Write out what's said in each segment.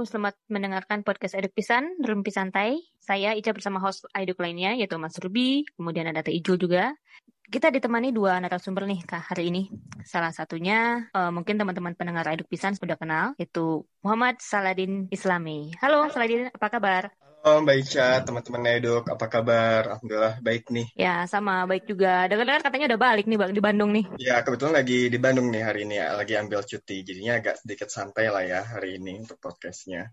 Halo, selamat mendengarkan podcast Eduk Pisan, Rumpi Santai. Saya Ica bersama host Eduk lainnya, yaitu Mas Ruby, kemudian ada Teh Ijul juga. Kita ditemani dua narasumber nih kak hari ini. Salah satunya uh, mungkin teman-teman pendengar Eduk Pisan sudah kenal, yaitu Muhammad Saladin Islami. Halo Saladin, apa kabar? Halo Mbak Ica, teman-teman Eduk, apa kabar? Alhamdulillah baik nih. Ya, sama baik juga. Dengar-dengar katanya udah balik nih Bang di Bandung nih. Ya, kebetulan lagi di Bandung nih hari ini ya, lagi ambil cuti. Jadinya agak sedikit santai lah ya hari ini untuk podcastnya.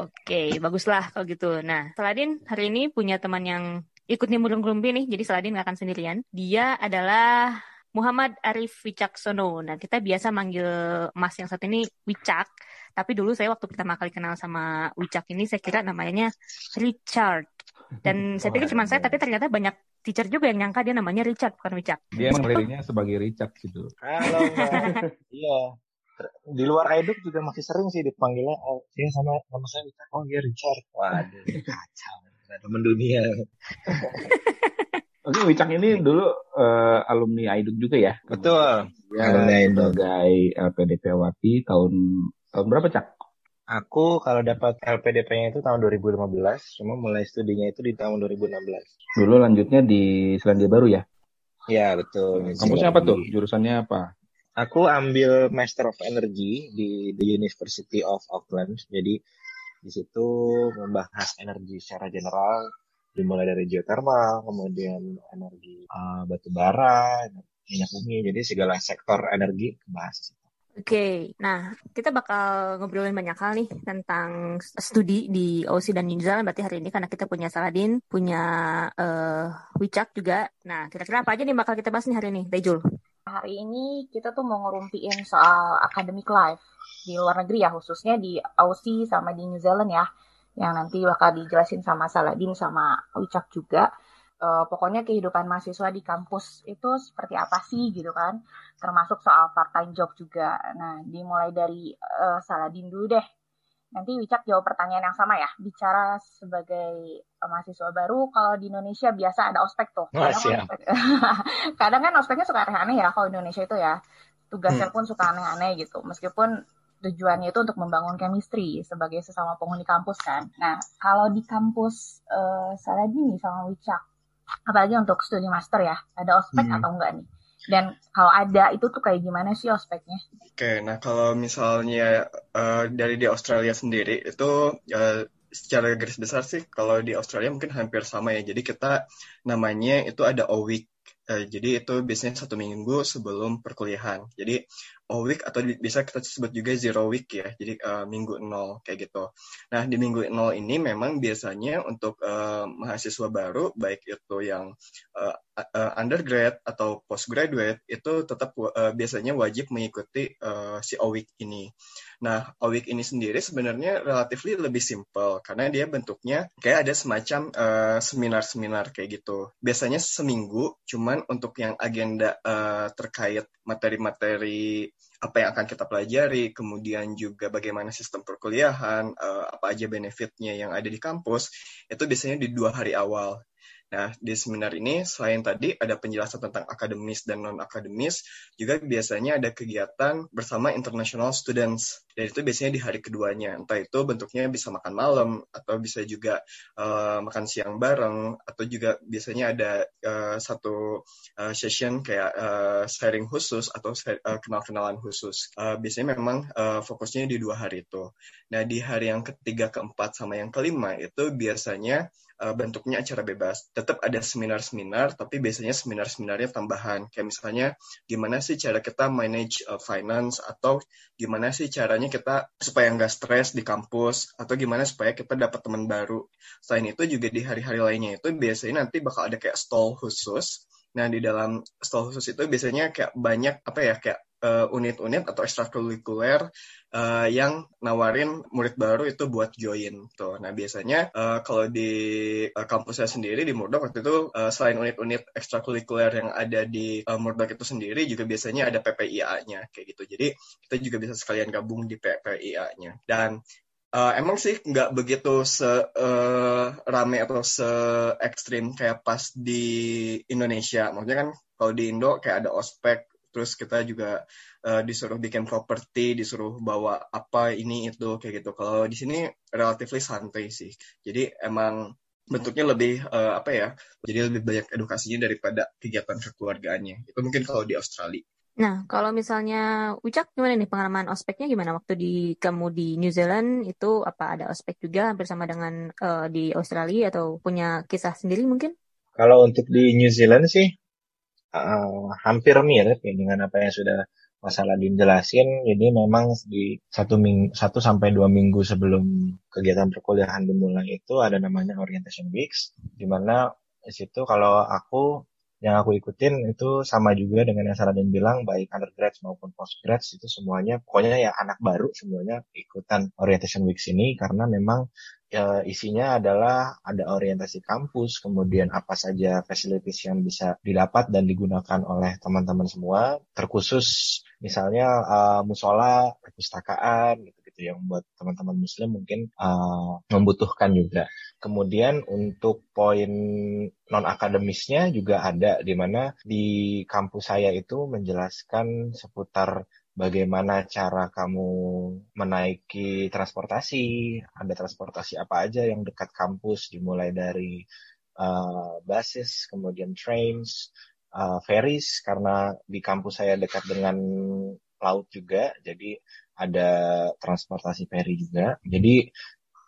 Oke, baguslah kalau gitu. Nah, Saladin hari ini punya teman yang ikut nimbrung rumpi nih, jadi Saladin nggak akan sendirian. Dia adalah Muhammad Arif Wicaksono. Nah, kita biasa manggil Mas yang satu ini Wicak. Tapi dulu saya waktu pertama kali kenal sama Wicak ini, saya kira namanya Richard. Dan saya pikir cuma saya, tapi ternyata banyak teacher juga yang nyangka dia namanya Richard, bukan Wicak. Dia emang dirinya sebagai Richard gitu. Halo, Iya. Di luar Eduk juga masih sering sih dipanggilnya, oh, saya sama nama saya Richard. Oh, iya Richard. Waduh, kacau. Ada mendunia. Oke, Wicak ini dulu uh, alumni Aiduk juga ya? Betul. Ya, alumni sebagai LPDP Wati tahun tahun berapa, Cak? Aku kalau dapat LPDP-nya itu tahun 2015, cuma mulai studinya itu di tahun 2016. Dulu lanjutnya di Selandia Baru ya? Iya, betul. Kampusnya apa tuh? Jurusannya apa? Aku ambil Master of Energy di the University of Auckland. Jadi di situ membahas energi secara general, dimulai dari geothermal, kemudian energi uh, batu bara, minyak bumi, jadi segala sektor energi kebahas. Oke, okay. nah kita bakal ngobrolin banyak hal nih tentang studi di Aussie dan New Zealand. Berarti hari ini karena kita punya Saladin, punya uh, Wicak juga. Nah, kira-kira apa aja nih bakal kita bahas nih hari ini, Tejul? Hari ini kita tuh mau ngerumpiin soal academic life di luar negeri ya, khususnya di Aussie sama di New Zealand ya yang nanti bakal dijelasin sama Saladin sama Wicak juga. Uh, pokoknya kehidupan mahasiswa di kampus itu seperti apa sih gitu kan, termasuk soal part time job juga. Nah, dimulai dari uh, Saladin dulu deh. Nanti Wicak jawab pertanyaan yang sama ya. Bicara sebagai mahasiswa baru, kalau di Indonesia biasa ada ospek tuh. Kadang, oh, kan, ospek, kadang kan ospeknya suka aneh-aneh ya kalau Indonesia itu ya. Tugasnya hmm. pun suka aneh-aneh gitu. Meskipun tujuannya itu untuk membangun chemistry sebagai sesama penghuni kampus kan. Nah, kalau di kampus uh, saya gini sama Wicak, apalagi untuk studi master ya, ada ospek hmm. atau enggak nih? Dan kalau ada itu tuh kayak gimana sih ospeknya? Oke, nah kalau misalnya uh, dari di Australia sendiri itu uh, secara garis besar sih kalau di Australia mungkin hampir sama ya. Jadi kita namanya itu ada O week. Uh, jadi itu biasanya satu minggu sebelum perkuliahan. Jadi O week atau bisa kita sebut juga zero week ya, jadi uh, minggu nol kayak gitu. Nah di minggu nol ini memang biasanya untuk uh, mahasiswa baru baik itu yang uh, undergrad atau postgraduate itu tetap uh, biasanya wajib mengikuti uh, si O week ini. Nah O week ini sendiri sebenarnya relatif lebih simple karena dia bentuknya kayak ada semacam seminar-seminar uh, kayak gitu. Biasanya seminggu, cuman untuk yang agenda uh, terkait materi-materi apa yang akan kita pelajari, kemudian juga bagaimana sistem perkuliahan, uh, apa aja benefitnya yang ada di kampus, itu biasanya di dua hari awal. Nah, di seminar ini selain tadi ada penjelasan tentang akademis dan non-akademis, juga biasanya ada kegiatan bersama international students. Dan itu biasanya di hari keduanya. Entah itu bentuknya bisa makan malam, atau bisa juga uh, makan siang bareng, atau juga biasanya ada uh, satu uh, session kayak uh, sharing khusus atau uh, kenal-kenalan khusus. Uh, biasanya memang uh, fokusnya di dua hari itu. Nah, di hari yang ketiga, keempat, sama yang kelima itu biasanya bentuknya acara bebas. Tetap ada seminar-seminar, tapi biasanya seminar-seminarnya tambahan. Kayak misalnya, gimana sih cara kita manage finance, atau gimana sih caranya kita supaya nggak stres di kampus, atau gimana supaya kita dapat teman baru. Selain itu juga di hari-hari lainnya itu biasanya nanti bakal ada kayak stall khusus. Nah, di dalam stall khusus itu biasanya kayak banyak, apa ya, kayak unit-unit uh, atau ekstrakurikuler uh, yang nawarin murid baru itu buat join tuh. Nah biasanya uh, kalau di uh, kampus saya sendiri di Murdoch waktu itu uh, selain unit-unit ekstrakurikuler yang ada di uh, Murdoch itu sendiri juga biasanya ada PPIA-nya kayak gitu. Jadi kita juga bisa sekalian gabung di PPIA-nya. Dan uh, emang sih nggak begitu se uh, rame atau se ekstrim kayak pas di Indonesia. Maksudnya kan kalau di Indo kayak ada ospek terus kita juga uh, disuruh bikin properti, disuruh bawa apa ini itu kayak gitu. Kalau di sini relatively santai sih. Jadi emang bentuknya lebih uh, apa ya? Jadi lebih banyak edukasinya daripada kegiatan kekeluargaannya. Itu mungkin kalau di Australia. Nah, kalau misalnya Ucak gimana nih pengalaman ospeknya gimana waktu di kamu di New Zealand itu apa ada ospek juga hampir sama dengan uh, di Australia atau punya kisah sendiri mungkin? Kalau untuk di New Zealand sih uh, hampir mirip ya dengan apa yang sudah masalah dijelasin. Jadi memang di satu minggu, satu sampai dua minggu sebelum kegiatan perkuliahan dimulai itu ada namanya orientation weeks, di mana di situ kalau aku yang aku ikutin itu sama juga dengan yang Saladin bilang baik undergrads maupun postgrads itu semuanya pokoknya ya anak baru semuanya ikutan orientation weeks ini karena memang ya, isinya adalah ada orientasi kampus kemudian apa saja facilities yang bisa didapat dan digunakan oleh teman-teman semua terkhusus misalnya uh, musola perpustakaan gitu gitu yang buat teman-teman muslim mungkin uh, membutuhkan juga. Kemudian untuk poin non akademisnya juga ada di mana di kampus saya itu menjelaskan seputar bagaimana cara kamu menaiki transportasi, ada transportasi apa aja yang dekat kampus dimulai dari uh, basis, kemudian trains, uh, ferries karena di kampus saya dekat dengan laut juga, jadi ada transportasi ferry juga. Jadi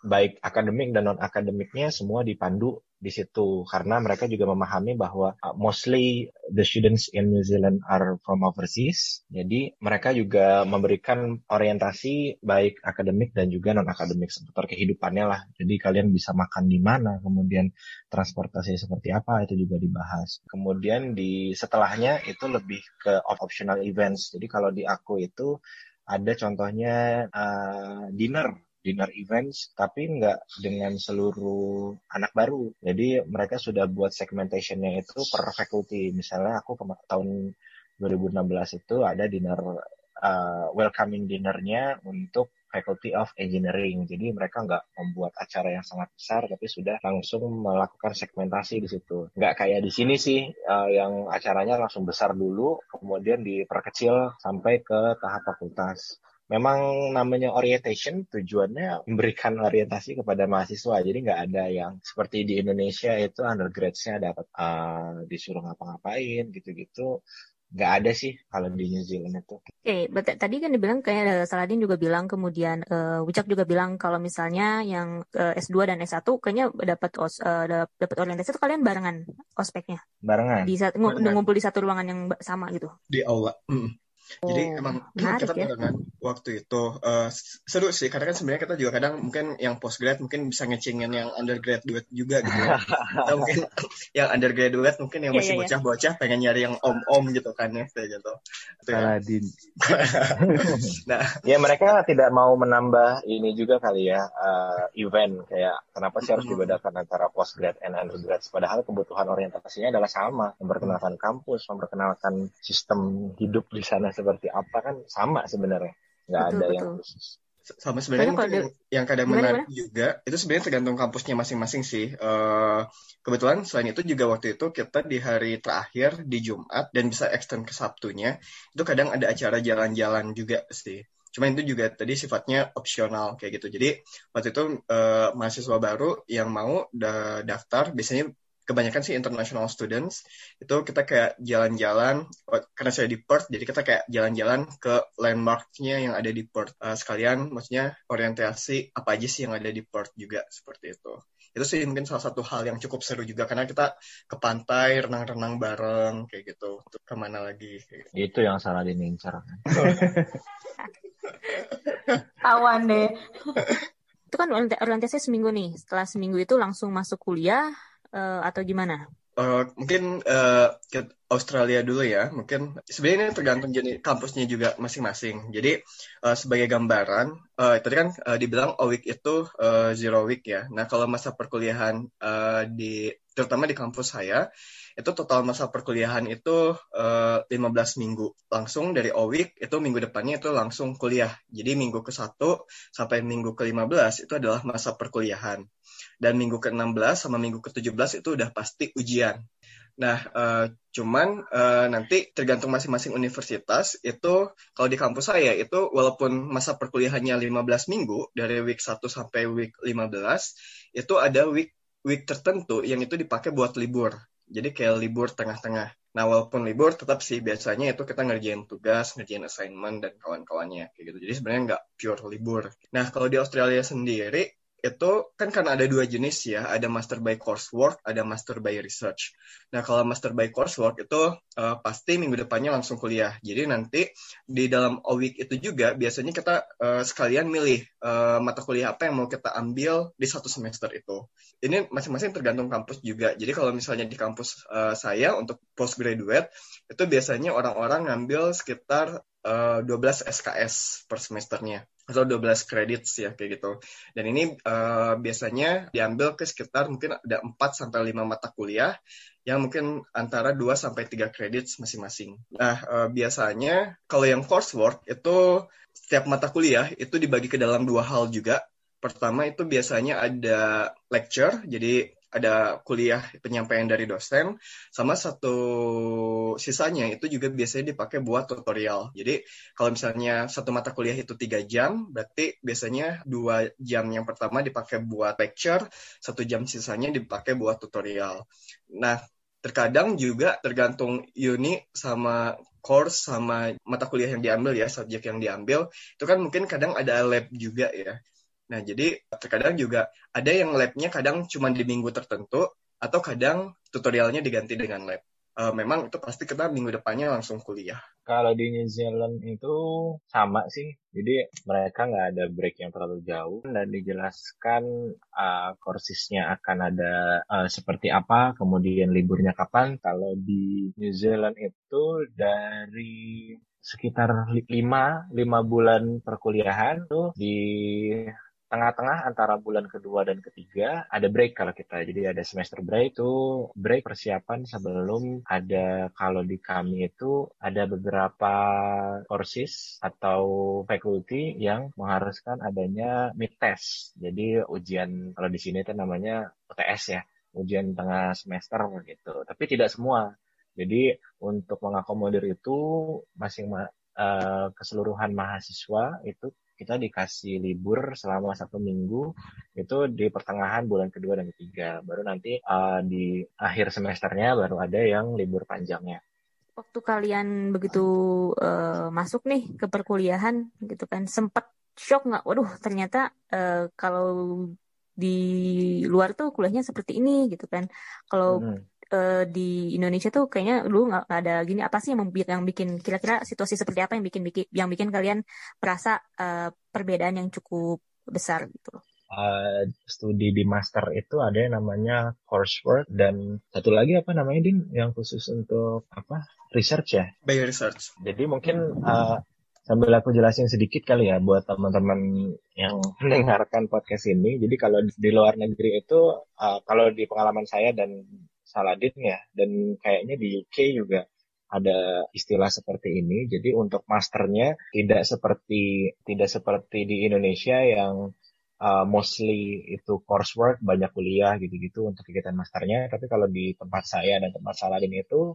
baik akademik dan non akademiknya semua dipandu di situ. Karena mereka juga memahami bahwa uh, mostly the students in New Zealand are from overseas. Jadi mereka juga memberikan orientasi baik akademik dan juga non akademik seputar kehidupannya lah. Jadi kalian bisa makan di mana kemudian transportasi seperti apa itu juga dibahas. Kemudian di setelahnya itu lebih ke optional events. Jadi kalau di aku itu ada contohnya uh, dinner dinner events, tapi nggak dengan seluruh anak baru. Jadi mereka sudah buat segmentationnya itu per faculty. Misalnya aku tahun 2016 itu ada dinner uh, welcoming dinnernya untuk Faculty of Engineering. Jadi mereka nggak membuat acara yang sangat besar, tapi sudah langsung melakukan segmentasi di situ. Nggak kayak di sini sih, uh, yang acaranya langsung besar dulu, kemudian diperkecil sampai ke tahap fakultas memang namanya orientation tujuannya memberikan orientasi kepada mahasiswa jadi nggak ada yang seperti di Indonesia itu undergradsnya dapat uh, disuruh ngapa-ngapain gitu-gitu nggak ada sih kalau di New Zealand itu. Oke, okay, tadi kan dibilang kayak Saladin juga bilang kemudian uh, Wicak juga bilang kalau misalnya yang uh, S2 dan S1 kayaknya dapat os, uh, dapat orientasi itu kalian barengan ospeknya. Barengan. Di saat ngumpul di satu ruangan yang sama gitu. Di aula. Mm. Jadi oh, emang menarik, kita ya? barengan waktu itu uh, seru sih karena kan sebenarnya kita juga kadang mungkin yang postgrad mungkin bisa ngecengin yang undergraduate juga gitu ya. Atau mungkin yang undergraduate mungkin yang iya, masih iya, iya. bocah-bocah yeah, pengen nyari yang om-om gitu kan ya kayak gitu. Saladin. nah, ya mereka tidak mau menambah ini juga kali ya uh, event kayak kenapa sih harus dibedakan antara postgrad and undergrad padahal kebutuhan orientasinya adalah sama, memperkenalkan kampus, memperkenalkan sistem hidup di sana seperti apa kan sama sebenarnya. Nggak ada betul. yang khusus sama sebenarnya mungkin yang, yang kadang menarik juga itu sebenarnya tergantung kampusnya masing-masing sih. Uh, kebetulan selain itu juga waktu itu kita di hari terakhir di Jumat dan bisa extend ke Sabtunya itu kadang ada acara jalan-jalan juga sih. Cuma itu juga tadi sifatnya opsional kayak gitu. Jadi waktu itu uh, mahasiswa baru yang mau da daftar biasanya kebanyakan sih international students itu kita kayak jalan-jalan oh, karena saya di Perth jadi kita kayak jalan-jalan ke landmarknya yang ada di Perth. Uh, sekalian maksudnya orientasi apa aja sih yang ada di Perth juga seperti itu. Itu sih mungkin salah satu hal yang cukup seru juga karena kita ke pantai renang-renang bareng kayak gitu. Untuk ke mana lagi kayak gitu. itu yang salah dinincar Tawan deh. Itu kan orientasi seminggu nih. Setelah seminggu itu langsung masuk kuliah uh, atau gimana? Uh, mungkin uh, ke Australia dulu ya. Mungkin sebenarnya ini tergantung jenis kampusnya juga masing-masing. Jadi uh, sebagai gambaran, uh, tadi kan uh, dibilang a week itu uh, zero week ya. Nah kalau masa perkuliahan uh, di terutama di kampus saya itu total masa perkuliahan itu uh, 15 minggu langsung dari week itu minggu depannya itu langsung kuliah jadi minggu ke 1 sampai minggu ke 15 itu adalah masa perkuliahan dan minggu ke-16 sama minggu ke-17 itu udah pasti ujian. Nah, uh, cuman uh, nanti tergantung masing-masing universitas itu kalau di kampus saya itu walaupun masa perkuliahannya 15 minggu dari week 1 sampai week 15 itu ada week week tertentu yang itu dipakai buat libur. Jadi kayak libur tengah-tengah. Nah, walaupun libur, tetap sih biasanya itu kita ngerjain tugas, ngerjain assignment, dan kawan-kawannya. Kayak gitu. Jadi sebenarnya nggak pure libur. Nah, kalau di Australia sendiri, itu kan karena ada dua jenis ya, ada master by coursework, ada master by research. Nah, kalau master by coursework itu uh, pasti minggu depannya langsung kuliah. Jadi nanti di dalam a week itu juga biasanya kita uh, sekalian milih uh, mata kuliah apa yang mau kita ambil di satu semester itu. Ini masing-masing tergantung kampus juga. Jadi kalau misalnya di kampus uh, saya untuk postgraduate itu biasanya orang-orang ngambil sekitar uh, 12 SKS per semesternya atau 12 kredit ya kayak gitu. Dan ini uh, biasanya diambil ke sekitar mungkin ada 4 sampai 5 mata kuliah yang mungkin antara 2 sampai 3 kredit masing-masing. Nah, uh, biasanya kalau yang coursework itu setiap mata kuliah itu dibagi ke dalam dua hal juga. Pertama itu biasanya ada lecture, jadi ada kuliah penyampaian dari dosen, sama satu sisanya itu juga biasanya dipakai buat tutorial. Jadi kalau misalnya satu mata kuliah itu tiga jam, berarti biasanya dua jam yang pertama dipakai buat lecture, satu jam sisanya dipakai buat tutorial. Nah, terkadang juga tergantung uni sama course sama mata kuliah yang diambil ya, subjek yang diambil, itu kan mungkin kadang ada lab juga ya. Nah, jadi terkadang juga ada yang labnya kadang cuma di minggu tertentu, atau kadang tutorialnya diganti dengan lab. Uh, memang itu pasti kita minggu depannya langsung kuliah. Kalau di New Zealand itu sama sih, jadi mereka nggak ada break yang terlalu jauh dan dijelaskan uh, courses-nya akan ada uh, seperti apa, kemudian liburnya kapan. Kalau di New Zealand itu dari sekitar lima lima bulan perkuliahan tuh di tengah-tengah antara bulan kedua dan ketiga ada break kalau kita. Jadi ada semester break itu break persiapan sebelum ada kalau di kami itu ada beberapa courses atau faculty yang mengharuskan adanya mid test. Jadi ujian kalau di sini itu namanya UTS ya ujian tengah semester gitu. Tapi tidak semua. Jadi untuk mengakomodir itu masing uh, keseluruhan mahasiswa itu kita dikasih libur selama satu minggu itu di pertengahan bulan kedua dan ketiga. Baru nanti uh, di akhir semesternya baru ada yang libur panjangnya. Waktu kalian begitu uh, masuk nih ke perkuliahan gitu kan sempat shock nggak? Waduh ternyata uh, kalau di luar tuh kuliahnya seperti ini gitu kan. Kalau hmm uh, di Indonesia tuh kayaknya dulu nggak ada gini apa sih yang yang bikin kira-kira situasi seperti apa yang bikin bikin yang bikin kalian merasa uh, perbedaan yang cukup besar gitu Uh, studi di master itu ada yang namanya coursework dan satu lagi apa namanya din yang khusus untuk apa research ya? By research. Jadi mungkin uh, sambil aku jelasin sedikit kali ya buat teman-teman yang mendengarkan podcast ini. Jadi kalau di luar negeri itu uh, kalau di pengalaman saya dan Saladin ya dan kayaknya di UK juga ada istilah seperti ini. Jadi untuk masternya tidak seperti tidak seperti di Indonesia yang uh, mostly itu coursework banyak kuliah gitu-gitu untuk kegiatan masternya. Tapi kalau di tempat saya dan tempat Saladin itu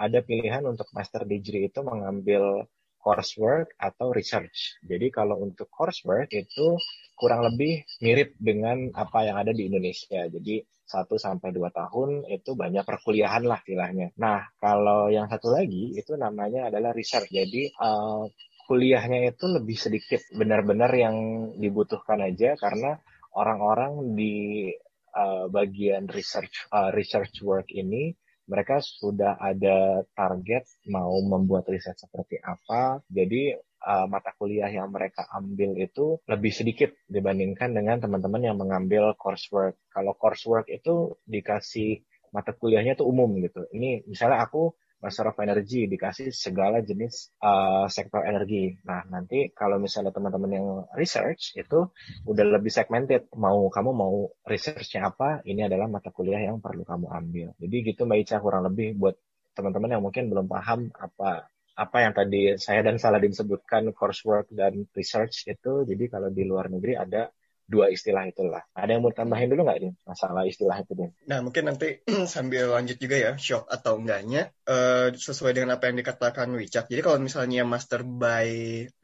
ada pilihan untuk master degree itu mengambil coursework atau research. Jadi kalau untuk coursework itu kurang lebih mirip dengan apa yang ada di Indonesia. Jadi 1 sampai 2 tahun itu banyak perkuliahan lah istilahnya. Nah, kalau yang satu lagi itu namanya adalah research. Jadi uh, kuliahnya itu lebih sedikit benar-benar yang dibutuhkan aja karena orang-orang di uh, bagian research uh, research work ini mereka sudah ada target mau membuat riset seperti apa. Jadi uh, mata kuliah yang mereka ambil itu lebih sedikit dibandingkan dengan teman-teman yang mengambil coursework. Kalau coursework itu dikasih mata kuliahnya itu umum gitu. Ini misalnya aku Master of Energy dikasih segala jenis uh, sektor energi. Nah nanti kalau misalnya teman-teman yang research itu udah lebih segmented. Mau kamu mau researchnya apa? Ini adalah mata kuliah yang perlu kamu ambil. Jadi gitu Mbak Ica kurang lebih buat teman-teman yang mungkin belum paham apa apa yang tadi saya dan Saladin sebutkan coursework dan research itu jadi kalau di luar negeri ada dua istilah itulah. Ada yang mau tambahin dulu nggak nih masalah istilah itu nih? Nah mungkin nanti sambil lanjut juga ya shock atau enggaknya uh, sesuai dengan apa yang dikatakan Wicak. Jadi kalau misalnya master by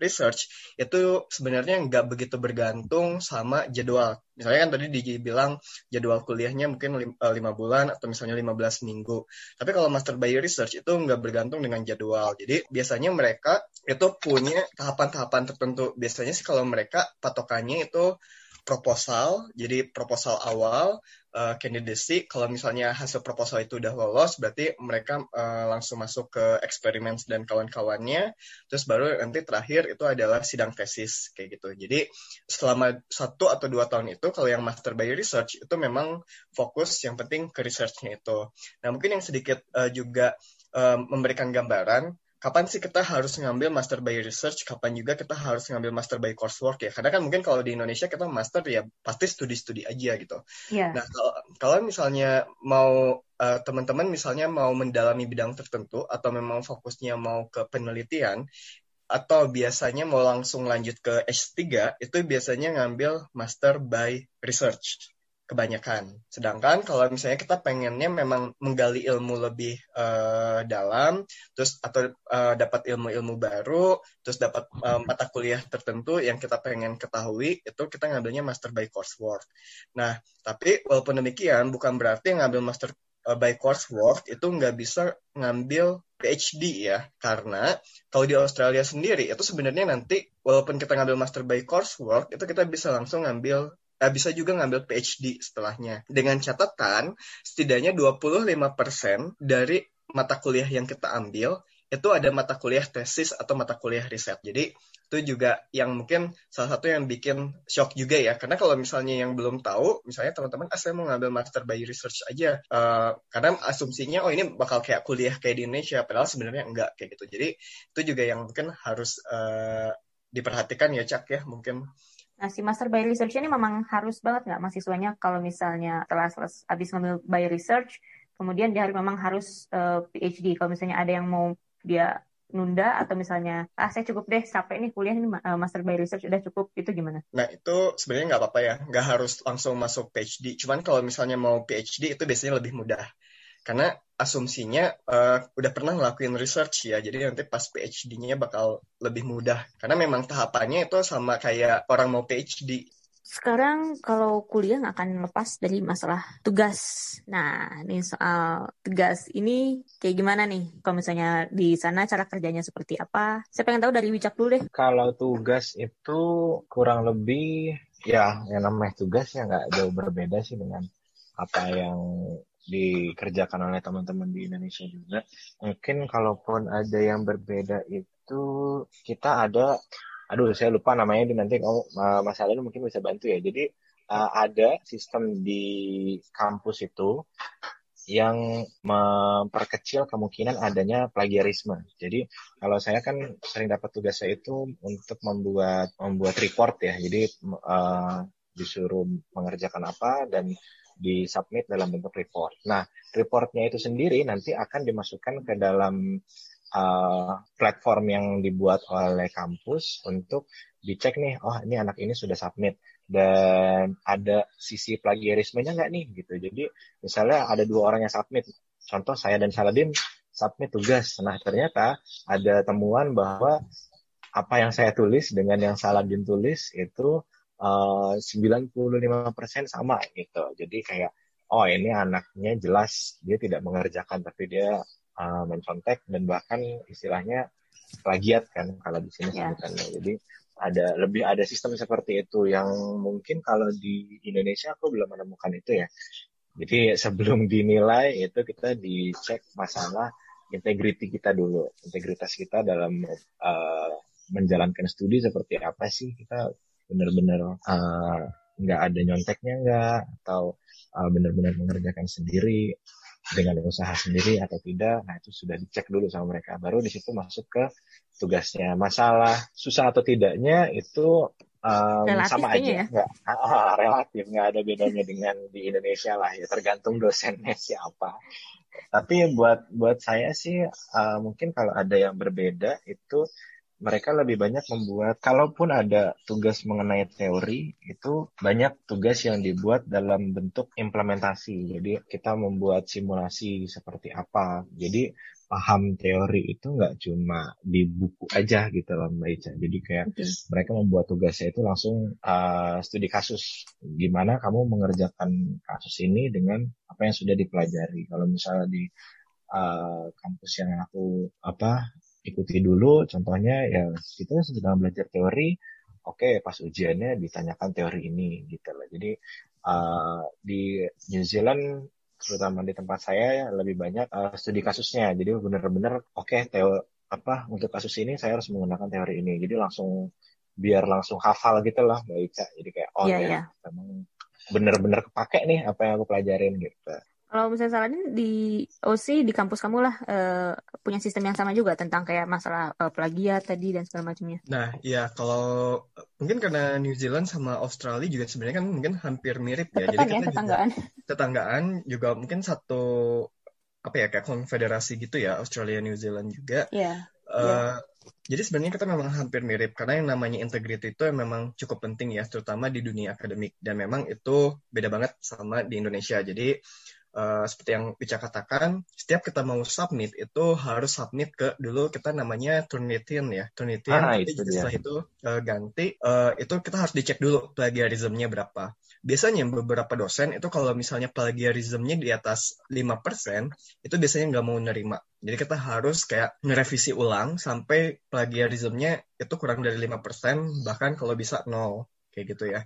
research itu sebenarnya nggak begitu bergantung sama jadwal. Misalnya kan tadi dibilang jadwal kuliahnya mungkin eh, lima bulan atau misalnya 15 minggu. Tapi kalau master by research itu nggak bergantung dengan jadwal. Jadi biasanya mereka itu punya tahapan-tahapan tertentu. Biasanya sih kalau mereka patokannya itu proposal. Jadi proposal awal, uh. Kalau misalnya hasil proposal itu udah lolos, berarti mereka uh, langsung masuk ke eksperimen dan kawan-kawannya. Terus baru nanti terakhir itu adalah sidang tesis kayak gitu. Jadi selama satu atau dua tahun itu, kalau yang master by research itu memang fokus yang penting ke researchnya itu. Nah mungkin yang sedikit uh, juga uh, memberikan gambaran kapan sih kita harus ngambil master by research, kapan juga kita harus ngambil master by coursework ya. Karena kan mungkin kalau di Indonesia kita master ya pasti studi-studi aja gitu. Yeah. Nah kalau, kalau misalnya mau uh, teman-teman misalnya mau mendalami bidang tertentu atau memang fokusnya mau ke penelitian, atau biasanya mau langsung lanjut ke S3, itu biasanya ngambil master by research kebanyakan. Sedangkan kalau misalnya kita pengennya memang menggali ilmu lebih uh, dalam, terus atau uh, dapat ilmu-ilmu baru, terus dapat uh, mata kuliah tertentu yang kita pengen ketahui, itu kita ngambilnya master by coursework. Nah, tapi walaupun demikian, bukan berarti ngambil master by coursework itu nggak bisa ngambil PhD ya, karena kalau di Australia sendiri itu sebenarnya nanti walaupun kita ngambil master by coursework itu kita bisa langsung ngambil uh, bisa juga ngambil PhD setelahnya. Dengan catatan setidaknya 25% dari mata kuliah yang kita ambil itu ada mata kuliah tesis atau mata kuliah riset. Jadi itu juga yang mungkin salah satu yang bikin shock juga ya. Karena kalau misalnya yang belum tahu, misalnya teman-teman, ah saya mau ngambil master by research aja. Uh, karena asumsinya, oh ini bakal kayak kuliah kayak di Indonesia. Padahal sebenarnya enggak kayak gitu. Jadi itu juga yang mungkin harus uh, diperhatikan ya Cak ya mungkin Nah, si master by research ini memang harus banget nggak mahasiswanya kalau misalnya setelah habis ngambil by research, kemudian dia memang harus uh, eh, PhD. Kalau misalnya ada yang mau dia nunda atau misalnya ah saya cukup deh capek nih kuliah ini uh, master by research udah cukup itu gimana? Nah itu sebenarnya nggak apa-apa ya nggak harus langsung masuk PhD cuman kalau misalnya mau PhD itu biasanya lebih mudah karena asumsinya uh, udah pernah ngelakuin research ya jadi nanti pas PhD-nya bakal lebih mudah karena memang tahapannya itu sama kayak orang mau PhD sekarang kalau kuliah nggak akan lepas dari masalah tugas. Nah, ini soal tugas ini kayak gimana nih? Kalau misalnya di sana cara kerjanya seperti apa? Saya pengen tahu dari Wicak dulu deh. Kalau tugas itu kurang lebih ya yang namanya tugas ya nggak jauh berbeda sih dengan apa yang dikerjakan oleh teman-teman di Indonesia juga. Mungkin kalaupun ada yang berbeda itu kita ada, aduh saya lupa namanya nanti kamu masalahnya mungkin bisa bantu ya. Jadi uh, ada sistem di kampus itu yang memperkecil kemungkinan adanya plagiarisme. Jadi kalau saya kan sering dapat tugas saya itu untuk membuat membuat report ya. Jadi uh, disuruh mengerjakan apa dan disubmit dalam bentuk report. Nah, reportnya itu sendiri nanti akan dimasukkan ke dalam uh, platform yang dibuat oleh kampus untuk dicek nih, oh ini anak ini sudah submit dan ada sisi plagiarismenya nggak nih gitu. Jadi misalnya ada dua orang yang submit, contoh saya dan Saladin submit tugas. Nah ternyata ada temuan bahwa apa yang saya tulis dengan yang Saladin tulis itu uh, 95% sama gitu. Jadi kayak oh ini anaknya jelas dia tidak mengerjakan tapi dia uh, mencontek dan bahkan istilahnya plagiat kan kalau di sini yeah. sebutannya. Jadi ada lebih ada sistem seperti itu yang mungkin kalau di Indonesia aku belum menemukan itu ya. Jadi sebelum dinilai itu kita dicek masalah integriti kita dulu, integritas kita dalam uh, menjalankan studi seperti apa sih kita benar-benar uh, nggak ada nyonteknya nggak? Atau uh, benar-benar mengerjakan sendiri dengan usaha sendiri atau tidak? Nah itu sudah dicek dulu sama mereka. Baru di situ masuk ke tugasnya. Masalah susah atau tidaknya itu um, sama aja. ya? nggak ah, relatif. Nggak ada bedanya dengan di Indonesia lah ya. Tergantung dosennya siapa. Tapi buat buat saya sih uh, mungkin kalau ada yang berbeda itu mereka lebih banyak membuat kalaupun ada tugas mengenai teori itu banyak tugas yang dibuat dalam bentuk implementasi jadi kita membuat simulasi seperti apa jadi paham teori itu nggak cuma di buku aja gitu loh Mbak Ica. Jadi kayak okay. mereka membuat tugasnya itu langsung uh, studi kasus. Gimana kamu mengerjakan kasus ini dengan apa yang sudah dipelajari. Kalau misalnya di uh, kampus yang aku apa ikuti dulu. Contohnya ya kita sedang belajar teori. Oke okay, pas ujiannya ditanyakan teori ini gitu loh jadi uh, di New Zealand terutama di tempat saya ya, lebih banyak uh, studi kasusnya. Jadi benar-benar oke okay, teo apa untuk kasus ini saya harus menggunakan teori ini. Jadi langsung biar langsung hafal gitu lah mbak Ica jadi kayak oh yeah, ya yeah. memang benar-benar kepake nih apa yang aku pelajarin gitu kalau misalnya Saladin di OC di kampus kamu lah uh, punya sistem yang sama juga tentang kayak masalah uh, plagiat tadi dan segala macamnya. Nah, ya kalau mungkin karena New Zealand sama Australia juga sebenarnya kan mungkin hampir mirip ya. Jadi ya, tetanggaan. Juga, tetanggaan juga mungkin satu apa ya kayak konfederasi gitu ya Australia New Zealand juga. Iya. Yeah. Uh, yeah. Jadi sebenarnya kita memang hampir mirip karena yang namanya integrity itu memang cukup penting ya, terutama di dunia akademik dan memang itu beda banget sama di Indonesia. Jadi uh, seperti yang Pica katakan, setiap kita mau submit itu harus submit ke dulu kita namanya Turnitin ya, Turnitin. Ah, itu setelah itu uh, ganti, uh, itu kita harus dicek dulu plagiarismnya berapa. Biasanya beberapa dosen itu kalau misalnya plagiarismnya di atas 5%, itu biasanya nggak mau nerima. Jadi kita harus kayak ngerevisi ulang sampai plagiarismnya itu kurang dari 5%, bahkan kalau bisa nol kayak gitu ya.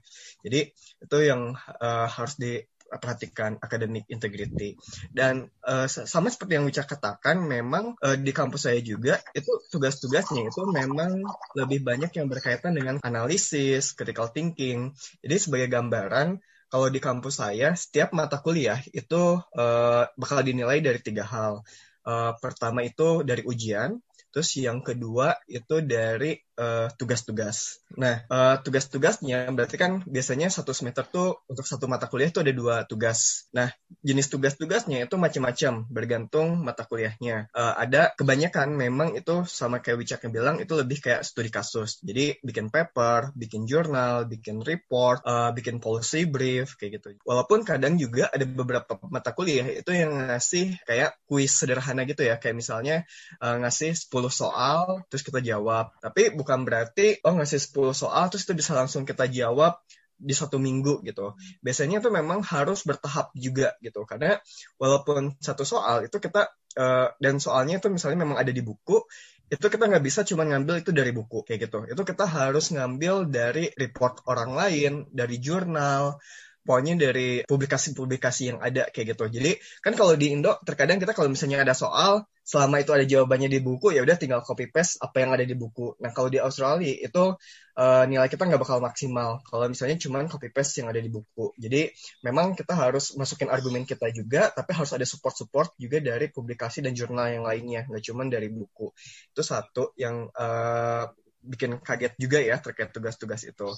Jadi itu yang uh, harus di perhatikan academic integrity. Dan uh, sama seperti yang Wicca katakan, memang uh, di kampus saya juga itu tugas-tugasnya itu memang lebih banyak yang berkaitan dengan analisis, critical thinking. Jadi sebagai gambaran, kalau di kampus saya setiap mata kuliah itu uh, bakal dinilai dari tiga hal. Uh, pertama itu dari ujian, terus yang kedua itu dari uh, tugas-tugas. Nah, uh, tugas-tugasnya berarti kan biasanya satu semester tuh untuk satu mata kuliah itu ada dua tugas. Nah, jenis tugas-tugasnya itu macam-macam bergantung mata kuliahnya. Uh, ada kebanyakan memang itu sama kayak Wicak yang bilang itu lebih kayak studi kasus. Jadi bikin paper, bikin jurnal, bikin report, uh, bikin policy brief kayak gitu. Walaupun kadang juga ada beberapa mata kuliah itu yang ngasih kayak kuis sederhana gitu ya, kayak misalnya uh, ngasih 10 soal terus kita jawab. Tapi bukan bukan berarti oh ngasih 10 soal terus itu bisa langsung kita jawab di satu minggu gitu. Biasanya tuh memang harus bertahap juga gitu. Karena walaupun satu soal itu kita uh, dan soalnya itu misalnya memang ada di buku, itu kita nggak bisa cuma ngambil itu dari buku kayak gitu. Itu kita harus ngambil dari report orang lain, dari jurnal, pokoknya dari publikasi-publikasi yang ada kayak gitu. Jadi kan kalau di Indo terkadang kita kalau misalnya ada soal selama itu ada jawabannya di buku ya udah tinggal copy paste apa yang ada di buku. Nah kalau di Australia itu uh, nilai kita nggak bakal maksimal kalau misalnya cuma copy paste yang ada di buku. Jadi memang kita harus masukin argumen kita juga, tapi harus ada support-support juga dari publikasi dan jurnal yang lainnya, nggak cuma dari buku. Itu satu yang uh, bikin kaget juga ya terkait tugas-tugas itu.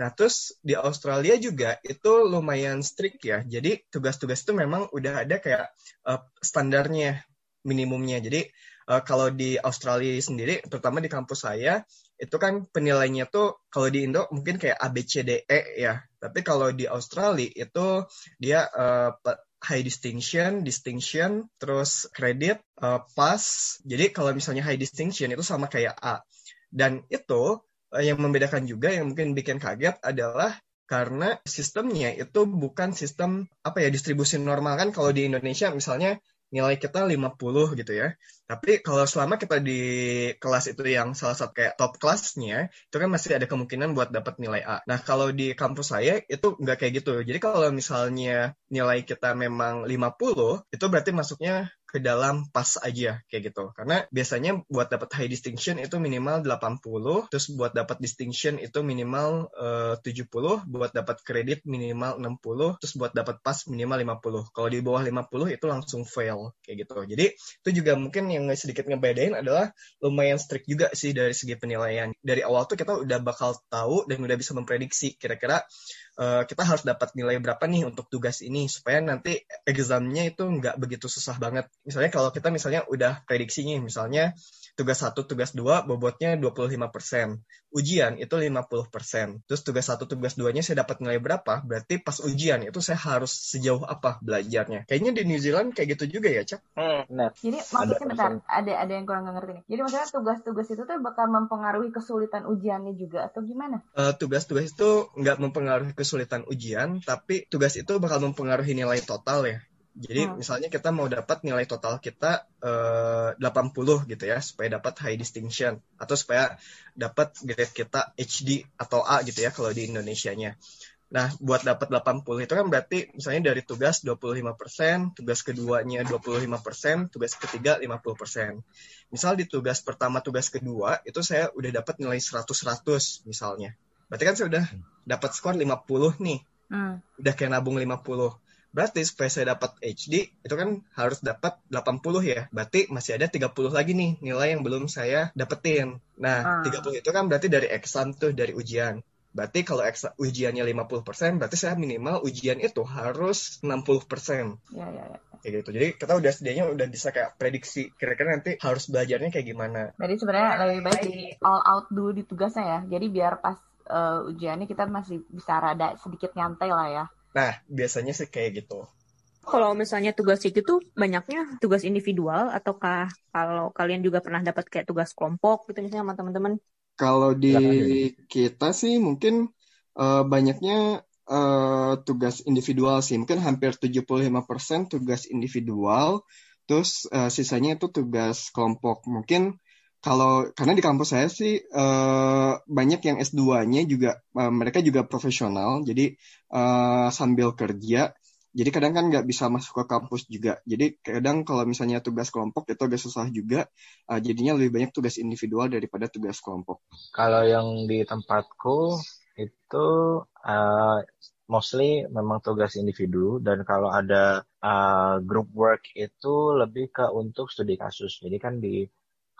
Nah terus di Australia juga itu lumayan strict ya. Jadi tugas-tugas itu memang udah ada kayak uh, standarnya minimumnya. Jadi uh, kalau di Australia sendiri, terutama di kampus saya, itu kan penilainya tuh kalau di Indo mungkin kayak A, B, C, D, E ya. Tapi kalau di Australia itu dia uh, high distinction, distinction, terus credit, uh, pass. Jadi kalau misalnya high distinction itu sama kayak A. Dan itu uh, yang membedakan juga yang mungkin bikin kaget adalah karena sistemnya itu bukan sistem apa ya distribusi normal kan kalau di Indonesia misalnya nilai kita 50 gitu ya. Tapi kalau selama kita di kelas itu yang salah satu kayak top kelasnya, itu kan masih ada kemungkinan buat dapat nilai A. Nah, kalau di kampus saya itu nggak kayak gitu. Jadi kalau misalnya nilai kita memang 50, itu berarti masuknya ke dalam pas aja kayak gitu. Karena biasanya buat dapat high distinction itu minimal 80, terus buat dapat distinction itu minimal eh, uh, 70, buat dapat kredit minimal 60, terus buat dapat pas minimal 50. Kalau di bawah 50 itu langsung fail kayak gitu. Jadi itu juga mungkin yang sedikit ngebedain adalah lumayan strict juga sih dari segi penilaian. Dari awal tuh kita udah bakal tahu dan udah bisa memprediksi kira-kira uh, kita harus dapat nilai berapa nih untuk tugas ini supaya nanti examnya itu nggak begitu susah banget. Misalnya kalau kita misalnya udah prediksinya misalnya tugas satu tugas dua bobotnya 25%. Ujian itu 50%. Terus tugas satu tugas duanya saya dapat nilai berapa? Berarti pas ujian itu saya harus sejauh apa belajarnya. Kayaknya di New Zealand kayak gitu juga ya, Cak? Hmm, benar. Jadi maksudnya ada bentar, ada ada yang kurang ngerti nih. Jadi maksudnya tugas-tugas itu tuh bakal mempengaruhi kesulitan ujiannya juga atau gimana? Uh, tugas-tugas itu nggak mempengaruhi kesulitan ujian, tapi tugas itu bakal mempengaruhi nilai total ya. Jadi hmm. misalnya kita mau dapat nilai total kita eh, 80 gitu ya supaya dapat high distinction atau supaya dapat grade kita HD atau A gitu ya kalau di Indonesia-nya. Nah, buat dapat 80 itu kan berarti misalnya dari tugas 25%, tugas keduanya 25%, tugas ketiga 50%. Misal di tugas pertama, tugas kedua, itu saya udah dapat nilai 100-100 misalnya. Berarti kan saya udah dapat skor 50 nih. Hmm. Udah kayak nabung 50 Berarti supaya saya dapat HD itu kan harus dapat 80 ya. Berarti masih ada 30 lagi nih nilai yang belum saya dapetin. Nah, hmm. 30 itu kan berarti dari exam tuh dari ujian. Berarti kalau eksam, ujiannya 50%, berarti saya minimal ujian itu harus 60%. Ya, ya, ya. Kayak gitu. Jadi kita udah sedianya udah bisa kayak prediksi kira-kira nanti harus belajarnya kayak gimana. Jadi sebenarnya lebih baik di all out dulu di tugasnya ya. Jadi biar pas uh, ujiannya kita masih bisa rada sedikit nyantai lah ya. Nah, biasanya sih kayak gitu. Kalau misalnya tugas itu tuh banyaknya tugas individual ataukah kalau kalian juga pernah dapat kayak tugas kelompok gitu misalnya sama teman-teman? Kalau di kita sih mungkin uh, banyaknya uh, tugas individual sih. Mungkin hampir 75% tugas individual, terus uh, sisanya itu tugas kelompok. Mungkin kalau karena di kampus saya sih uh, banyak yang S2-nya juga uh, mereka juga profesional. Jadi uh, sambil kerja jadi kadang kan nggak bisa masuk ke kampus juga. Jadi kadang kalau misalnya tugas kelompok itu agak susah juga. Uh, jadinya lebih banyak tugas individual daripada tugas kelompok. Kalau yang di tempatku itu uh, mostly memang tugas individu. Dan kalau ada uh, group work itu lebih ke untuk studi kasus. Jadi kan di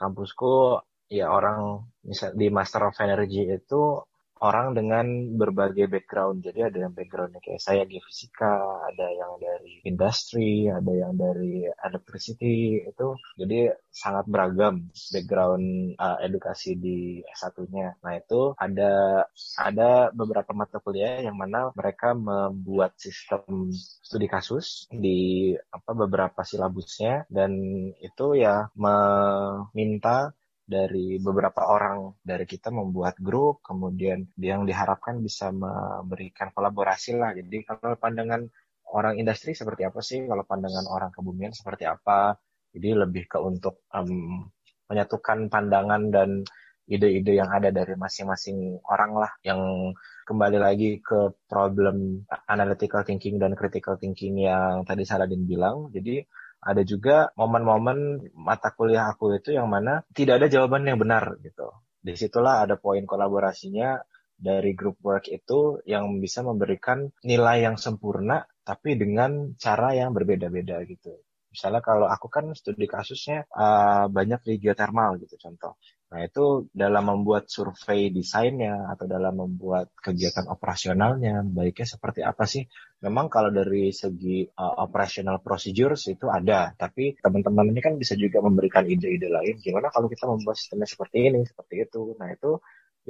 kampusku ya orang misal di Master of Energy itu orang dengan berbagai background. Jadi ada yang backgroundnya kayak saya geofisika, ada yang dari industri, ada yang dari electricity itu. Jadi sangat beragam background uh, edukasi di S1-nya. Nah, itu ada ada beberapa mata kuliah yang mana mereka membuat sistem studi kasus di apa beberapa silabusnya dan itu ya meminta dari beberapa orang dari kita membuat grup, kemudian yang diharapkan bisa memberikan kolaborasi lah. Jadi kalau pandangan orang industri seperti apa sih, kalau pandangan orang kebumian seperti apa, jadi lebih ke untuk um, menyatukan pandangan dan ide-ide yang ada dari masing-masing orang lah yang kembali lagi ke problem analytical thinking dan critical thinking yang tadi Saladin bilang. Jadi ada juga momen-momen mata kuliah aku itu yang mana tidak ada jawaban yang benar gitu. Di situlah ada poin kolaborasinya dari group work itu yang bisa memberikan nilai yang sempurna tapi dengan cara yang berbeda-beda gitu. Misalnya kalau aku kan studi kasusnya uh, banyak di geothermal gitu contoh. Nah itu dalam membuat survei desainnya atau dalam membuat kegiatan operasionalnya baiknya seperti apa sih? Memang kalau dari segi uh, operational procedures itu ada, tapi teman-teman ini kan bisa juga memberikan ide-ide lain. Gimana kalau kita membuat sistemnya seperti ini, seperti itu? Nah itu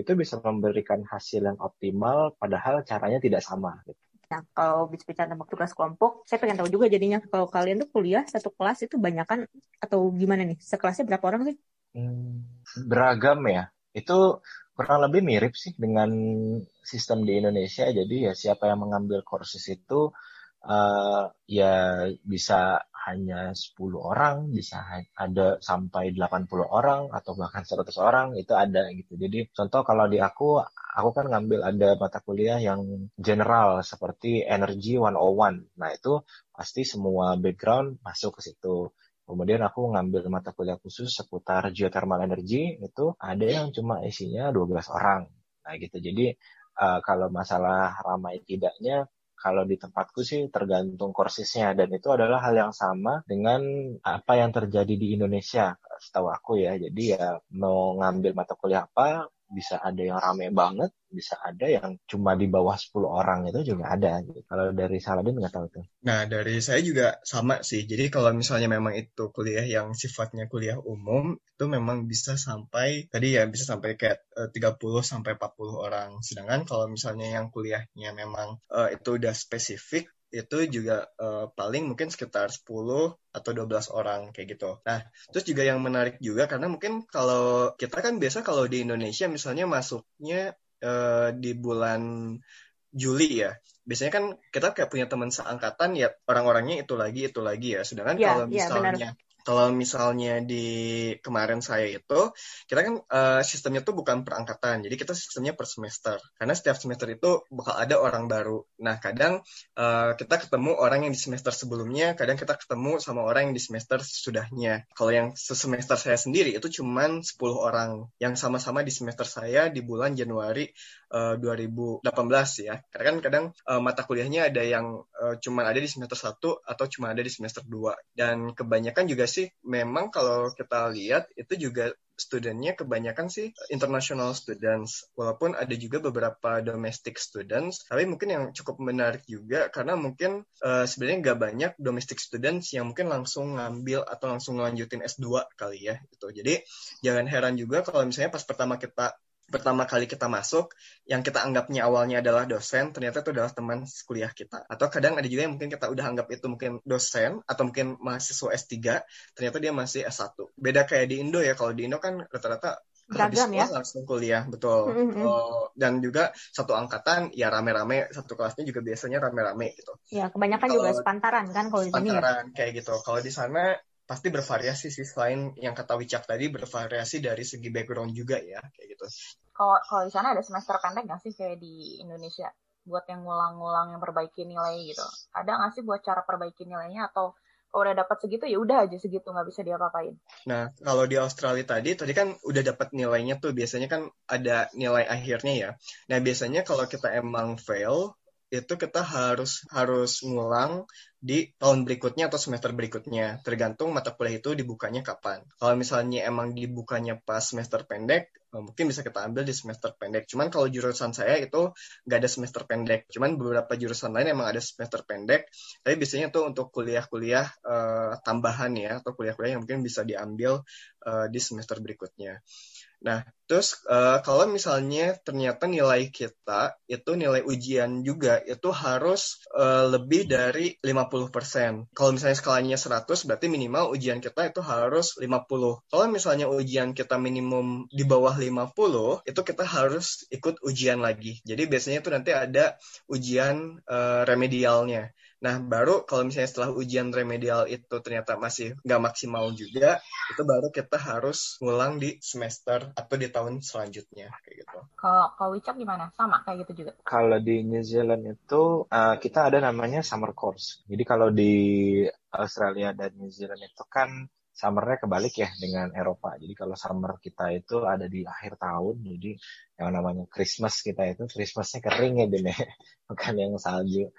itu bisa memberikan hasil yang optimal, padahal caranya tidak sama. Gitu. Nah, kalau bicara tentang tugas kelompok, saya pengen tahu juga jadinya kalau kalian tuh kuliah satu kelas itu banyak kan atau gimana nih? Sekelasnya berapa orang sih? Hmm, beragam ya. Itu kurang lebih mirip sih dengan sistem di Indonesia. Jadi ya siapa yang mengambil kursus itu uh, ya bisa hanya 10 orang, bisa ada sampai 80 orang atau bahkan 100 orang itu ada gitu. Jadi contoh kalau di aku, aku kan ngambil ada mata kuliah yang general seperti Energy 101. Nah itu pasti semua background masuk ke situ. Kemudian aku ngambil mata kuliah khusus seputar geothermal energy itu ada yang cuma isinya 12 orang. Nah gitu. Jadi uh, kalau masalah ramai tidaknya kalau di tempatku sih tergantung kursisnya dan itu adalah hal yang sama dengan apa yang terjadi di Indonesia setahu aku ya. Jadi ya mau ngambil mata kuliah apa bisa ada yang rame banget, bisa ada yang cuma di bawah 10 orang itu juga ada. Kalau dari Saladin nggak tahu tuh. Nah, dari saya juga sama sih. Jadi kalau misalnya memang itu kuliah yang sifatnya kuliah umum, itu memang bisa sampai, tadi ya bisa sampai kayak 30 eh, sampai 40 orang. Sedangkan kalau misalnya yang kuliahnya memang uh, itu udah spesifik, itu juga uh, paling mungkin sekitar 10 atau 12 orang kayak gitu. Nah, terus juga yang menarik juga karena mungkin kalau kita kan biasa kalau di Indonesia misalnya masuknya uh, di bulan Juli ya. Biasanya kan kita kayak punya teman seangkatan ya orang-orangnya itu lagi itu lagi ya. Sedangkan ya, kalau iya, misalnya ya, kalau misalnya di kemarin saya itu kita kan uh, sistemnya tuh bukan per angkatan jadi kita sistemnya per semester. Karena setiap semester itu bakal ada orang baru. Nah kadang uh, kita ketemu orang yang di semester sebelumnya kadang kita ketemu sama orang yang di semester sesudahnya. Kalau yang semester saya sendiri itu cuman 10 orang. Yang sama-sama di semester saya di bulan Januari uh, eh, 2018 ya. Karena kan kadang uh, mata kuliahnya ada yang uh, cuman ada di semester 1 atau cuma ada di semester 2 dan kebanyakan juga sih memang kalau kita lihat itu juga studentnya kebanyakan sih international students. Walaupun ada juga beberapa domestic students tapi mungkin yang cukup menarik juga karena mungkin uh, sebenarnya nggak banyak domestic students yang mungkin langsung ngambil atau langsung ngelanjutin S2 kali ya gitu. Jadi jangan heran juga kalau misalnya pas pertama kita pertama kali kita masuk, yang kita anggapnya awalnya adalah dosen, ternyata itu adalah teman kuliah kita. Atau kadang ada juga yang mungkin kita udah anggap itu mungkin dosen, atau mungkin mahasiswa S3, ternyata dia masih S1. Beda kayak di Indo ya, kalau di Indo kan rata-rata beragam ya langsung kuliah betul mm -hmm. oh, dan juga satu angkatan ya rame-rame satu kelasnya juga biasanya rame-rame gitu ya kebanyakan kalo, juga sepantaran kan kalau di sini ya kayak gitu kalau di sana pasti bervariasi sih selain yang kata Wicak tadi bervariasi dari segi background juga ya kayak gitu. Kalau kalau di sana ada semester pendek nggak sih kayak di Indonesia buat yang ngulang-ngulang yang perbaiki nilai gitu? Ada nggak sih buat cara perbaiki nilainya atau kalau udah dapat segitu ya udah aja segitu nggak bisa diapa-apain. Nah kalau di Australia tadi tadi kan udah dapat nilainya tuh biasanya kan ada nilai akhirnya ya. Nah biasanya kalau kita emang fail itu kita harus harus ngulang di tahun berikutnya atau semester berikutnya. Tergantung mata kuliah itu dibukanya kapan. Kalau misalnya emang dibukanya pas semester pendek eh, mungkin bisa kita ambil di semester pendek. Cuman kalau jurusan saya itu nggak ada semester pendek. Cuman beberapa jurusan lain emang ada semester pendek. Tapi biasanya tuh untuk kuliah-kuliah uh, tambahan ya atau kuliah-kuliah yang mungkin bisa diambil uh, di semester berikutnya Nah, terus uh, kalau misalnya ternyata nilai kita itu nilai ujian juga itu harus uh, lebih dari 50%. Kalau misalnya skalanya 100 berarti minimal ujian kita itu harus 50. Kalau misalnya ujian kita minimum di bawah 50, itu kita harus ikut ujian lagi. Jadi biasanya itu nanti ada ujian uh, remedialnya. Nah, baru kalau misalnya setelah ujian remedial itu ternyata masih nggak maksimal juga, itu baru kita harus ngulang di semester atau di tahun selanjutnya kayak gitu. Kalau kalau Wicak gimana? Sama kayak gitu juga? Kalau di New Zealand itu uh, kita ada namanya summer course. Jadi kalau di Australia dan New Zealand itu kan summernya kebalik ya dengan Eropa. Jadi kalau summer kita itu ada di akhir tahun, jadi yang namanya Christmas kita itu Christmasnya kering ya deh, bukan yang salju.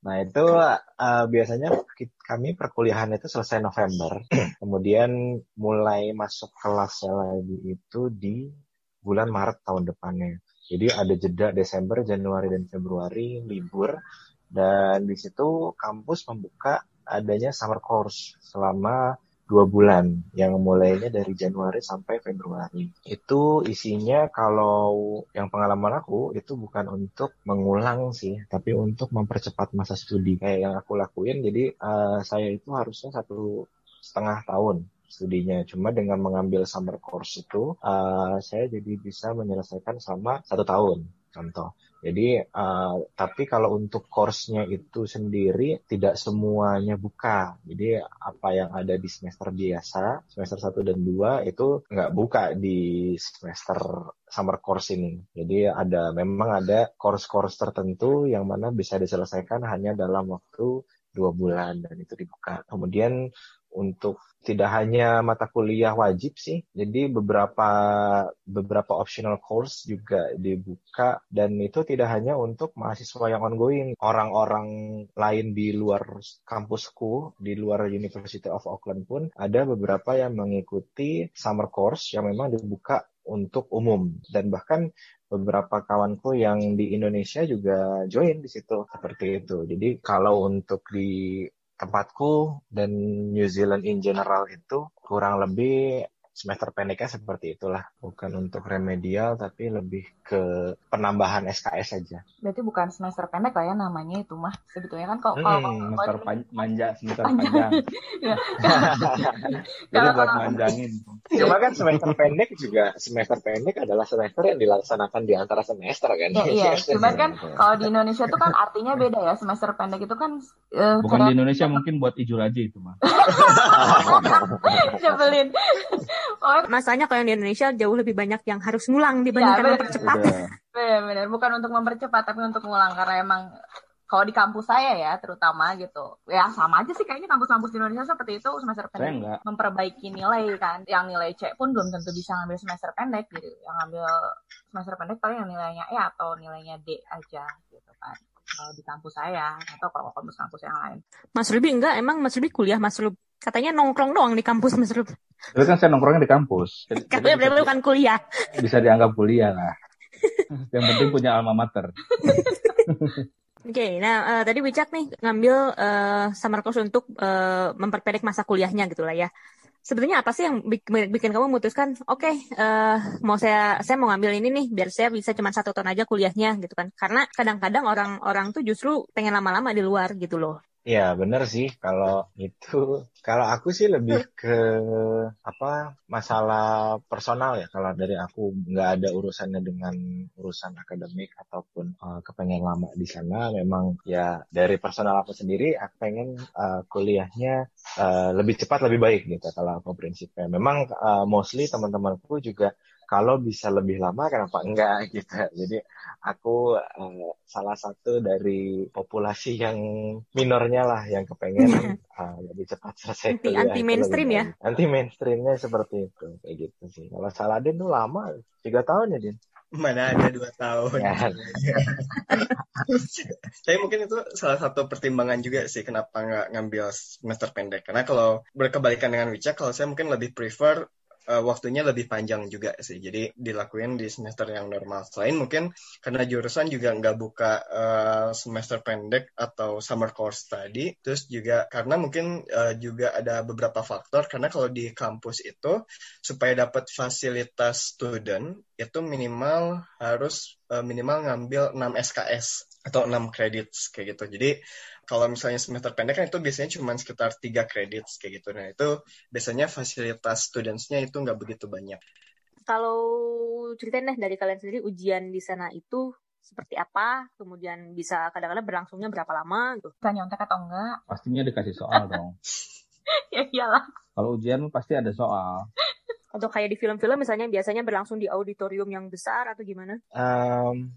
Nah itu uh, biasanya kami perkuliahan itu selesai November, kemudian mulai masuk kelasnya lagi itu di bulan Maret tahun depannya. Jadi ada jeda Desember, Januari dan Februari libur dan di situ kampus membuka adanya summer course selama dua bulan yang mulainya dari Januari sampai Februari. Itu isinya kalau yang pengalaman aku itu bukan untuk mengulang sih, tapi untuk mempercepat masa studi kayak yang aku lakuin. Jadi uh, saya itu harusnya satu setengah tahun studinya. Cuma dengan mengambil summer course itu, uh, saya jadi bisa menyelesaikan sama satu tahun contoh. Jadi uh, tapi kalau untuk course-nya itu sendiri tidak semuanya buka. Jadi apa yang ada di semester biasa, semester 1 dan 2 itu nggak buka di semester summer course ini. Jadi ada memang ada course-course tertentu yang mana bisa diselesaikan hanya dalam waktu dua bulan dan itu dibuka. Kemudian untuk tidak hanya mata kuliah wajib sih, jadi beberapa beberapa optional course juga dibuka dan itu tidak hanya untuk mahasiswa yang ongoing, orang-orang lain di luar kampusku, di luar University of Auckland pun ada beberapa yang mengikuti summer course yang memang dibuka untuk umum. Dan bahkan beberapa kawanku yang di Indonesia juga join di situ. Seperti itu. Jadi kalau untuk di tempatku dan New Zealand in general itu kurang lebih semester pendeknya seperti itulah, bukan untuk remedial tapi lebih ke penambahan SKS saja. Berarti bukan semester pendek lah ya namanya itu mah. Sebetulnya kan kalau hmm, kalau semester pan manja, semester panjang. ya. Jadi buat manjangin. Cuma kan semester pendek juga semester pendek adalah semester yang dilaksanakan di antara semester kan. Ya, iya, cuman kan kalau di Indonesia itu kan artinya beda ya. Semester pendek itu kan uh, Bukan di Indonesia mungkin buat ijul aja itu mah. Nyebelin. Oh, masanya kalau yang di Indonesia jauh lebih banyak yang harus ngulang dibandingkan Ya, mempercepat. Benar-benar. Bukan untuk mempercepat tapi untuk ngulang. Karena emang kalau di kampus saya ya terutama gitu. Ya sama aja sih kayaknya kampus-kampus di Indonesia seperti itu semester pendek enggak. memperbaiki nilai kan. Yang nilai C pun belum tentu bisa ngambil semester pendek gitu. Yang ngambil semester pendek paling yang nilainya E atau nilainya D aja gitu kan. Kalau di kampus saya atau kalau kampus-kampus yang lain. Mas Ruby enggak, emang Mas Ruby kuliah Mas Ruby. Katanya nongkrong doang di kampus Mas Ruby. Tapi kan saya nongkrongnya di kampus. Katanya benar bukan kuliah. bisa dianggap kuliah lah. Yang penting punya alma mater. Oke, nah eh, tadi Wicak nih ngambil eh, summer course untuk eh, memperpendek masa kuliahnya gitu lah ya. Sebetulnya apa sih yang bik- bikin kamu memutuskan, oke, eh, mau saya saya mau ngambil ini nih, biar saya bisa cuma satu tahun aja kuliahnya gitu kan? Karena kadang-kadang orang-orang tuh justru pengen lama-lama di luar gitu loh. Ya bener sih. Kalau itu kalau aku sih lebih ke apa masalah personal ya. Kalau dari aku nggak ada urusannya dengan urusan akademik ataupun uh, kepengen lama di sana. Memang ya dari personal aku sendiri aku pengen uh, kuliahnya uh, lebih cepat lebih baik gitu kalau aku prinsipnya. Memang uh, mostly teman-temanku juga kalau bisa lebih lama kenapa enggak gitu jadi aku uh, salah satu dari populasi yang minornya lah yang kepengen uh, lebih cepat selesai Anti- kuliah anti mainstream ya? anti mainstreamnya seperti itu kayak gitu sih kalau Saladin tuh lama tiga tahun ya Din Mana ada dua tahun. Ya. Tapi mungkin itu salah satu pertimbangan juga sih kenapa nggak ngambil semester pendek. Karena kalau berkebalikan dengan Wicca, kalau saya mungkin lebih prefer uh, waktunya lebih panjang juga sih. Jadi dilakuin di semester yang normal. Selain mungkin karena jurusan juga nggak buka uh, semester pendek atau summer course tadi. Terus juga karena mungkin uh, juga ada beberapa faktor. Karena kalau di kampus itu supaya dapat fasilitas student itu minimal harus uh, minimal ngambil 6 SKS atau 6 kredit kayak gitu. Jadi kalau misalnya semester pendek kan itu biasanya cuma sekitar 3 kredit kayak gitu. Nah itu biasanya fasilitas studentsnya itu nggak begitu banyak. Kalau ceritain deh dari kalian sendiri ujian di sana itu seperti apa, kemudian bisa kadang-kadang berlangsungnya berapa lama gitu. bisa nyontek atau enggak Pastinya dikasih soal dong. ya iyalah Kalau ujian pasti ada soal. Atau kayak di film-film misalnya biasanya berlangsung di auditorium yang besar atau gimana? Um,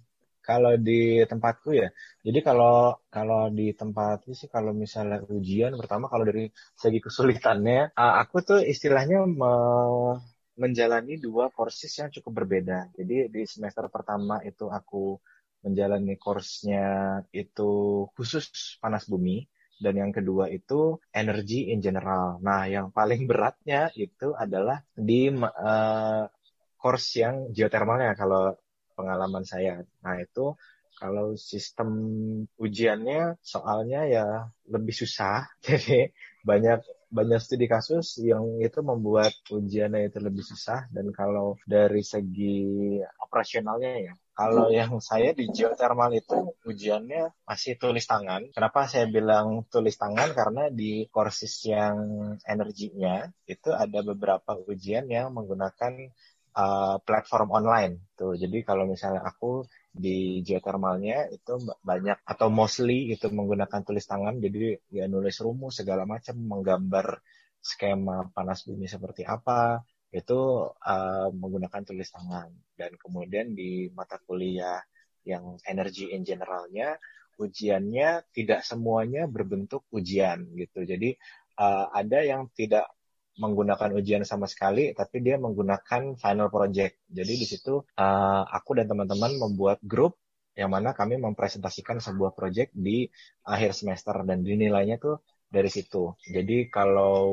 kalau di tempatku ya, jadi kalau kalau di tempatku sih kalau misalnya ujian pertama kalau dari segi kesulitannya, aku tuh istilahnya me- menjalani dua courses yang cukup berbeda. Jadi di semester pertama itu aku menjalani course-nya itu khusus panas bumi dan yang kedua itu energy in general. Nah, yang paling beratnya itu adalah di uh, course yang geothermalnya kalau pengalaman saya. Nah, itu kalau sistem ujiannya soalnya ya lebih susah. Jadi banyak banyak studi kasus yang itu membuat ujiannya itu lebih susah dan kalau dari segi operasionalnya ya kalau yang saya di geothermal itu ujiannya masih tulis tangan. Kenapa saya bilang tulis tangan? Karena di courses yang energinya itu ada beberapa ujian yang menggunakan uh, platform online. Tuh, jadi kalau misalnya aku di geothermalnya itu banyak atau mostly itu menggunakan tulis tangan. Jadi ya nulis rumus segala macam, menggambar skema panas bumi seperti apa, itu uh, menggunakan tulis tangan dan kemudian di mata kuliah yang energy in generalnya ujiannya tidak semuanya berbentuk ujian gitu jadi uh, ada yang tidak menggunakan ujian sama sekali tapi dia menggunakan final project. Jadi di situ uh, aku dan teman-teman membuat grup yang mana kami mempresentasikan sebuah project di akhir semester dan dinilainya tuh dari situ. Jadi kalau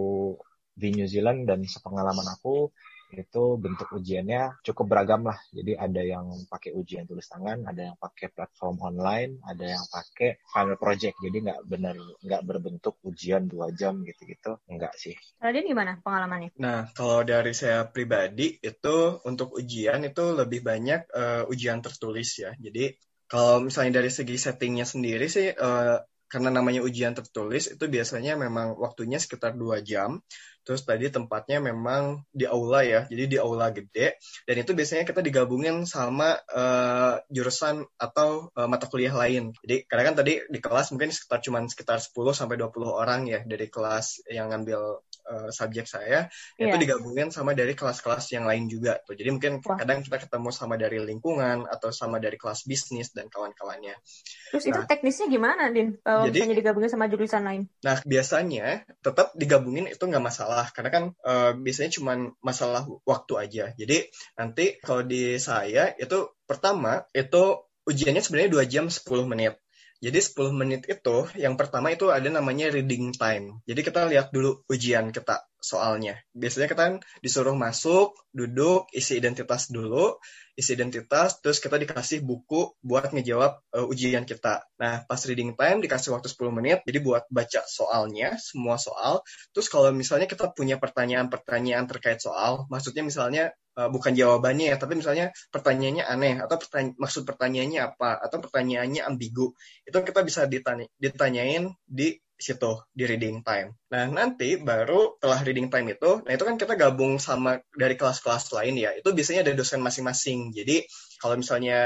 di New Zealand dan sepengalaman aku itu bentuk ujiannya cukup beragam lah. Jadi ada yang pakai ujian tulis tangan, ada yang pakai platform online, ada yang pakai final project. Jadi nggak benar nggak berbentuk ujian dua jam gitu-gitu, enggak sih. Raden gimana pengalamannya? Nah, kalau dari saya pribadi itu untuk ujian itu lebih banyak uh, ujian tertulis ya. Jadi kalau misalnya dari segi settingnya sendiri sih uh, karena namanya ujian tertulis itu biasanya memang waktunya sekitar dua jam. Terus tadi tempatnya memang di aula ya, jadi di aula gede. Dan itu biasanya kita digabungin sama uh, jurusan atau uh, mata kuliah lain. Jadi kadang kan tadi di kelas mungkin sekitar cuma sekitar 10 sampai 20 orang ya dari kelas yang ngambil uh, subjek saya yeah. itu iya. digabungin sama dari kelas-kelas yang lain juga tuh. Jadi mungkin Wah. kadang kita ketemu sama dari lingkungan atau sama dari kelas bisnis dan kawan-kawannya. Terus nah, itu teknisnya gimana, Din? Kalau jadi, misalnya digabungin sama jurusan lain? Nah, biasanya tetap digabungin itu nggak masalah karena kan uh, biasanya cuma masalah waktu aja. Jadi nanti kalau di saya itu pertama itu ujiannya sebenarnya dua jam 10 menit. Jadi 10 menit itu, yang pertama itu ada namanya reading time. Jadi kita lihat dulu ujian kita soalnya. Biasanya kita kan disuruh masuk, duduk, isi identitas dulu, isi identitas, terus kita dikasih buku buat ngejawab uh, ujian kita. Nah, pas reading time dikasih waktu 10 menit, jadi buat baca soalnya, semua soal. Terus kalau misalnya kita punya pertanyaan-pertanyaan terkait soal, maksudnya misalnya bukan jawabannya ya, tapi misalnya pertanyaannya aneh atau pertanya maksud pertanyaannya apa atau pertanyaannya ambigu, itu kita bisa ditanya ditanyain di situ di reading time. Nah nanti baru setelah reading time itu, nah itu kan kita gabung sama dari kelas-kelas lain ya. Itu biasanya ada dosen masing-masing. Jadi kalau misalnya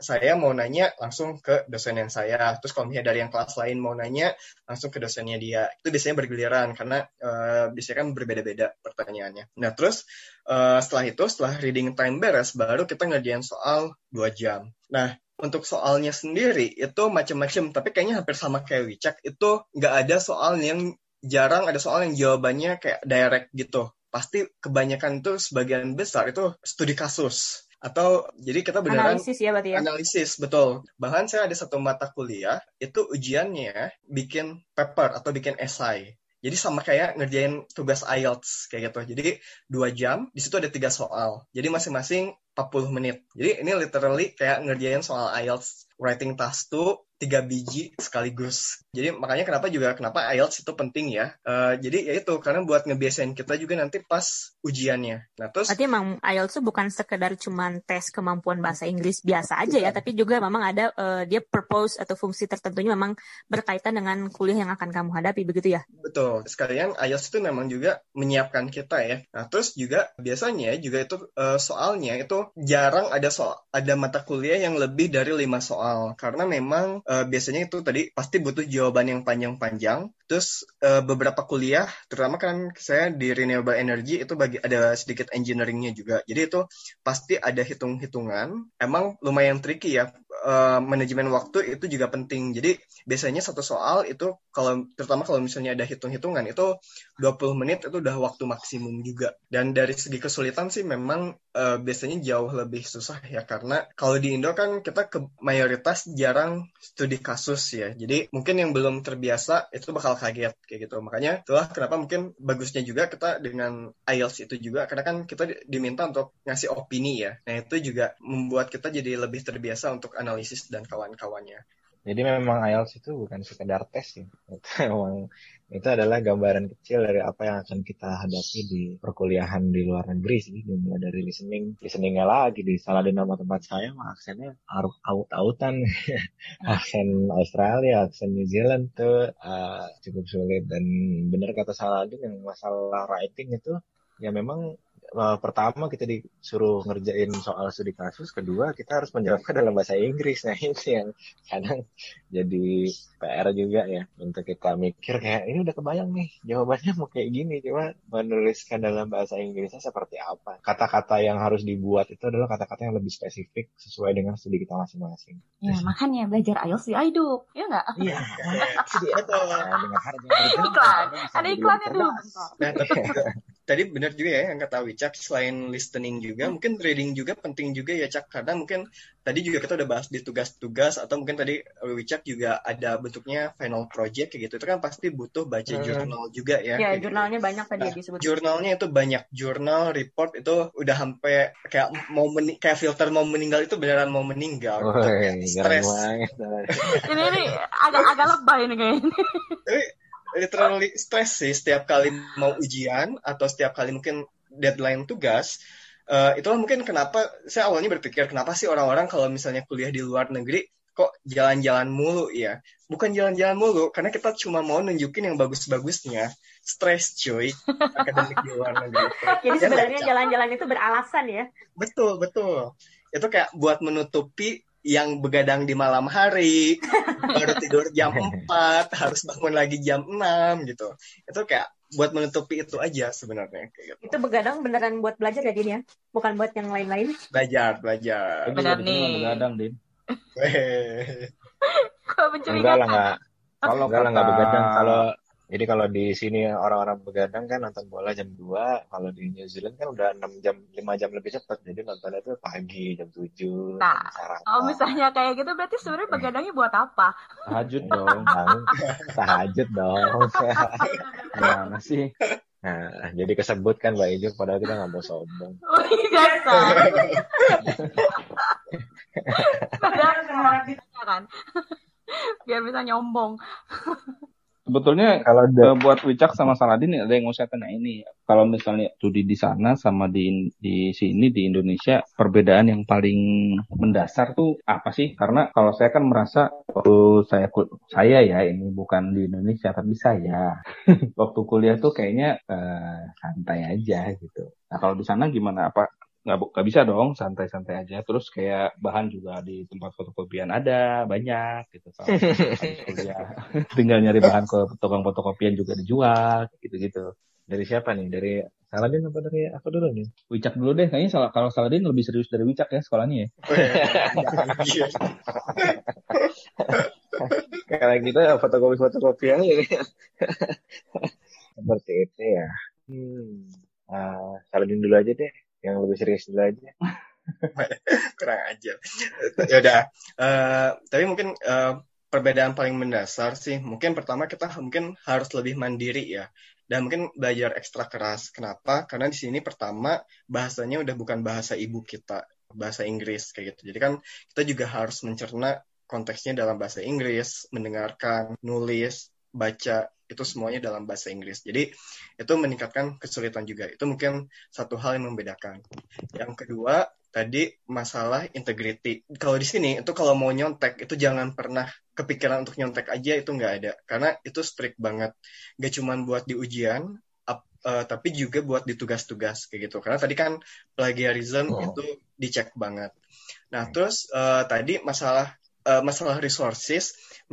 saya mau nanya langsung ke dosen yang saya, terus kalau misalnya dari yang kelas lain mau nanya langsung ke dosennya dia. Itu biasanya bergiliran karena uh, biasanya kan berbeda-beda pertanyaannya. Nah terus uh, setelah itu setelah reading time beres baru kita ngerjain soal dua jam. Nah untuk soalnya sendiri itu macam-macam, tapi kayaknya hampir sama kayak Wicak itu nggak ada soal yang jarang ada soal yang jawabannya kayak direct gitu. Pasti kebanyakan itu sebagian besar itu studi kasus atau jadi kita beneran analisis ya berarti ya? Analisis betul. Bahkan saya ada satu mata kuliah itu ujiannya bikin paper atau bikin esai jadi sama kayak ngerjain tugas IELTS kayak gitu. Jadi dua jam di situ ada tiga soal. Jadi masing-masing 40 menit. Jadi ini literally kayak ngerjain soal IELTS writing task tuh tiga biji sekaligus. Jadi makanya kenapa juga kenapa IELTS itu penting ya. Uh, jadi ya itu karena buat ngebiasain kita juga nanti pas ujiannya. Nah terus. Berarti emang IELTS itu bukan sekedar cuman tes kemampuan bahasa Inggris biasa aja ya, tapi juga memang ada uh, dia purpose atau fungsi tertentunya memang berkaitan dengan kuliah yang akan kamu hadapi begitu ya? Betul. Sekalian IELTS itu memang juga menyiapkan kita ya. Nah terus juga biasanya juga itu uh, soalnya itu jarang ada soal ada mata kuliah yang lebih dari lima soal karena memang uh, biasanya itu tadi pasti butuh jawaban yang panjang-panjang. Terus uh, beberapa kuliah, terutama kan saya di renewable energy itu bagi ada sedikit engineeringnya juga. Jadi itu pasti ada hitung-hitungan. Emang lumayan tricky ya uh, manajemen waktu itu juga penting. Jadi biasanya satu soal itu kalau terutama kalau misalnya ada hitung-hitungan itu 20 menit itu udah waktu maksimum juga. Dan dari segi kesulitan sih memang uh, biasanya jauh lebih susah ya karena kalau di Indo kan kita ke mayoritas jarang studi kasus ya. Jadi mungkin yang belum terbiasa itu bakal kaget kayak gitu. Makanya itulah kenapa mungkin bagusnya juga kita dengan IELTS itu juga karena kan kita diminta untuk ngasih opini ya. Nah itu juga membuat kita jadi lebih terbiasa untuk dan kawan-kawannya. Jadi memang IELTS itu bukan sekedar tes ya. Itu memang itu adalah gambaran kecil dari apa yang akan kita hadapi di perkuliahan di luar negeri sih. Dimulai dari listening, listeningnya lagi di salah di nama tempat saya mah aksennya aut-autan. aksen Australia, aksen New Zealand tuh uh, cukup sulit dan benar kata Saladin yang masalah writing itu ya memang uh, pertama kita disuruh ngerjain soal studi kasus, kedua kita harus menjawabkan dalam bahasa Inggris. Nah itu yang kadang jadi PR juga ya untuk kita mikir kayak ini udah kebayang nih jawabannya mau kayak gini, cuma menuliskan dalam bahasa Inggrisnya seperti apa. Kata-kata yang harus dibuat itu adalah kata-kata yang lebih spesifik sesuai dengan studi kita masing-masing. Ya Terus, makanya belajar IELTS di Aiduk, ya nggak? Iya, dengan harga iklan, ada iklannya dulu. Tadi benar juga ya yang kata Wicak selain listening juga mungkin reading juga penting juga ya Cak karena mungkin tadi juga kita udah bahas di tugas-tugas atau mungkin tadi Wicak juga ada bentuknya final project kayak gitu itu kan pasti butuh baca Hmm. jurnal juga ya. Ya, kayak gitu. jurnalnya banyak tadi Nah, disebut. Jurnalnya itu banyak jurnal report itu udah sampai kayak mau meni- kayak filter mau meninggal itu beneran mau meninggal. Woi, keren Stres. Ini ini agak agak lebay nih kayaknya. Literally stres sih setiap kali mau ujian atau setiap kali mungkin deadline tugas. Eh, itulah mungkin kenapa saya awalnya berpikir kenapa sih orang-orang kalau misalnya kuliah di luar negeri kok jalan-jalan mulu ya. Bukan jalan-jalan mulu karena kita cuma mau nunjukin yang bagus-bagusnya. Stres cuy akademik di luar negeri. Jadi Ya, sebenarnya Cak? jalan-jalan itu beralasan ya. Betul, betul. Itu kayak buat menutupi yang begadang di malam hari, baru tidur jam 4, harus bangun lagi jam 6 gitu. Itu kayak buat menutupi itu aja sebenarnya gitu. Itu begadang beneran buat belajar ya, Din ya? Bukan buat yang lain-lain. Belajar, belajar. Benar nih. begadang, Din. Kok mencurigakan? Enggak lah enggak. Kalau Enggak lah enggak begadang. Kalau jadi kalau di sini orang-orang begadang kan nonton bola jam 2, kalau di New Zealand kan udah 6 jam 5 jam lebih cepat. Jadi nontonnya tuh pagi jam 7, Nah, jam sarapan. Oh misalnya kayak gitu berarti sebenarnya begadangnya buat apa? tahajud dong. Bang, tahajud dong. Gimana sih? Nah, jadi kesebut kan Mbak Ijuk padahal kita nggak mau sombong. Oh iya. Padahal kan. Biar bisa nyombong. Sebetulnya Kalau eh, buat Wicak sama Saladin ada yang mau saya tanya ini. Kalau misalnya studi di sana sama di di sini di Indonesia, perbedaan yang paling mendasar tuh apa sih? Karena kalau saya kan merasa waktu saya saya ya ini bukan di Indonesia tapi saya waktu kuliah tuh kayaknya eh, santai aja gitu. Nah kalau di sana gimana? Apa nggak nggak bisa dong santai-santai aja. Terus kayak bahan juga di tempat fotokopian ada banyak gitu. Kuliah tinggal nyari bahan ke tukang fotokopian juga dijual gitu-gitu. dari siapa nih? Dari Saladin apa dari aku dulu nih? Wicak dulu deh, kayaknya salah kalau Saladin lebih serius dari Wicak ya sekolahnya ya. Weh, jangan gitu. Ya fotokopi-fotokopi aja. Seperti itu ya. Hmm. Ah, Saladin dulu aja deh. Lebih serius dulu aja. kurang aja. Ya udah. Eh, tapi mungkin eh, perbedaan paling mendasar sih, mungkin pertama kita mungkin harus lebih mandiri ya. Dan mungkin belajar ekstra keras. Kenapa? Karena di sini pertama bahasanya udah bukan bahasa ibu kita, bahasa Inggris kayak gitu. Jadi kan kita juga harus mencerna konteksnya dalam bahasa Inggris, mendengarkan, nulis, baca itu semuanya dalam bahasa Inggris. Jadi itu meningkatkan kesulitan juga. Itu mungkin satu hal yang membedakan. Yang kedua, tadi masalah integrity. Kalau di sini itu kalau mau nyontek itu jangan pernah kepikiran untuk nyontek aja itu nggak ada karena itu strict banget. Gak cuman buat di ujian, ap- eh, tapi juga buat di tugas-tugas kayak gitu. Karena tadi kan plagiarism Oh. itu dicek banget. Nah terus eh, tadi masalah eh, masalah resources,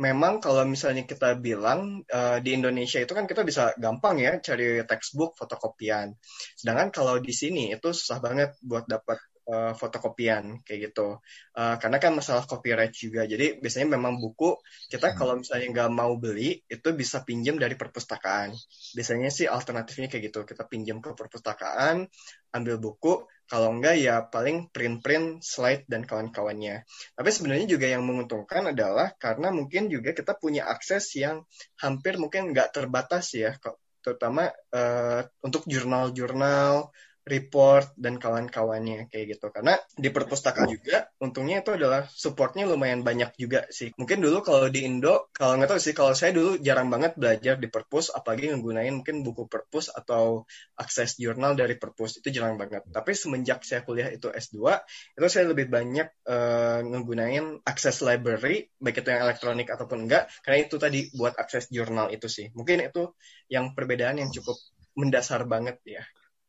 memang kalau misalnya kita bilang eh, di Indonesia itu kan kita bisa gampang ya cari textbook fotokopian. Sedangkan kalau di sini itu susah banget buat dapat eh, fotokopian kayak gitu. Eh, karena kan masalah copyright juga. Jadi biasanya memang buku kita Hmm. kalau misalnya nggak mau beli itu bisa pinjam dari perpustakaan. Biasanya sih alternatifnya kayak gitu. Kita pinjam ke perpustakaan, ambil buku. Kalau enggak ya paling print-print, slide dan kawan-kawannya. Tapi sebenarnya juga yang menguntungkan adalah karena mungkin juga kita punya akses yang hampir mungkin nggak terbatas ya, terutama eh, untuk jurnal-jurnal, report dan kawan-kawannya kayak gitu. Karena di perpustakaan juga untungnya itu adalah supportnya lumayan banyak juga sih. Mungkin dulu kalau di Indo, kalau nggak tahu sih, kalau saya dulu jarang banget belajar di perpus, apalagi nggunain mungkin buku perpus atau akses jurnal dari perpus itu jarang banget. Tapi semenjak saya kuliah itu S2, itu saya lebih banyak nggunain akses library, baik itu yang elektronik ataupun enggak, karena itu tadi buat akses jurnal itu sih. Mungkin itu yang perbedaan yang cukup mendasar banget ya.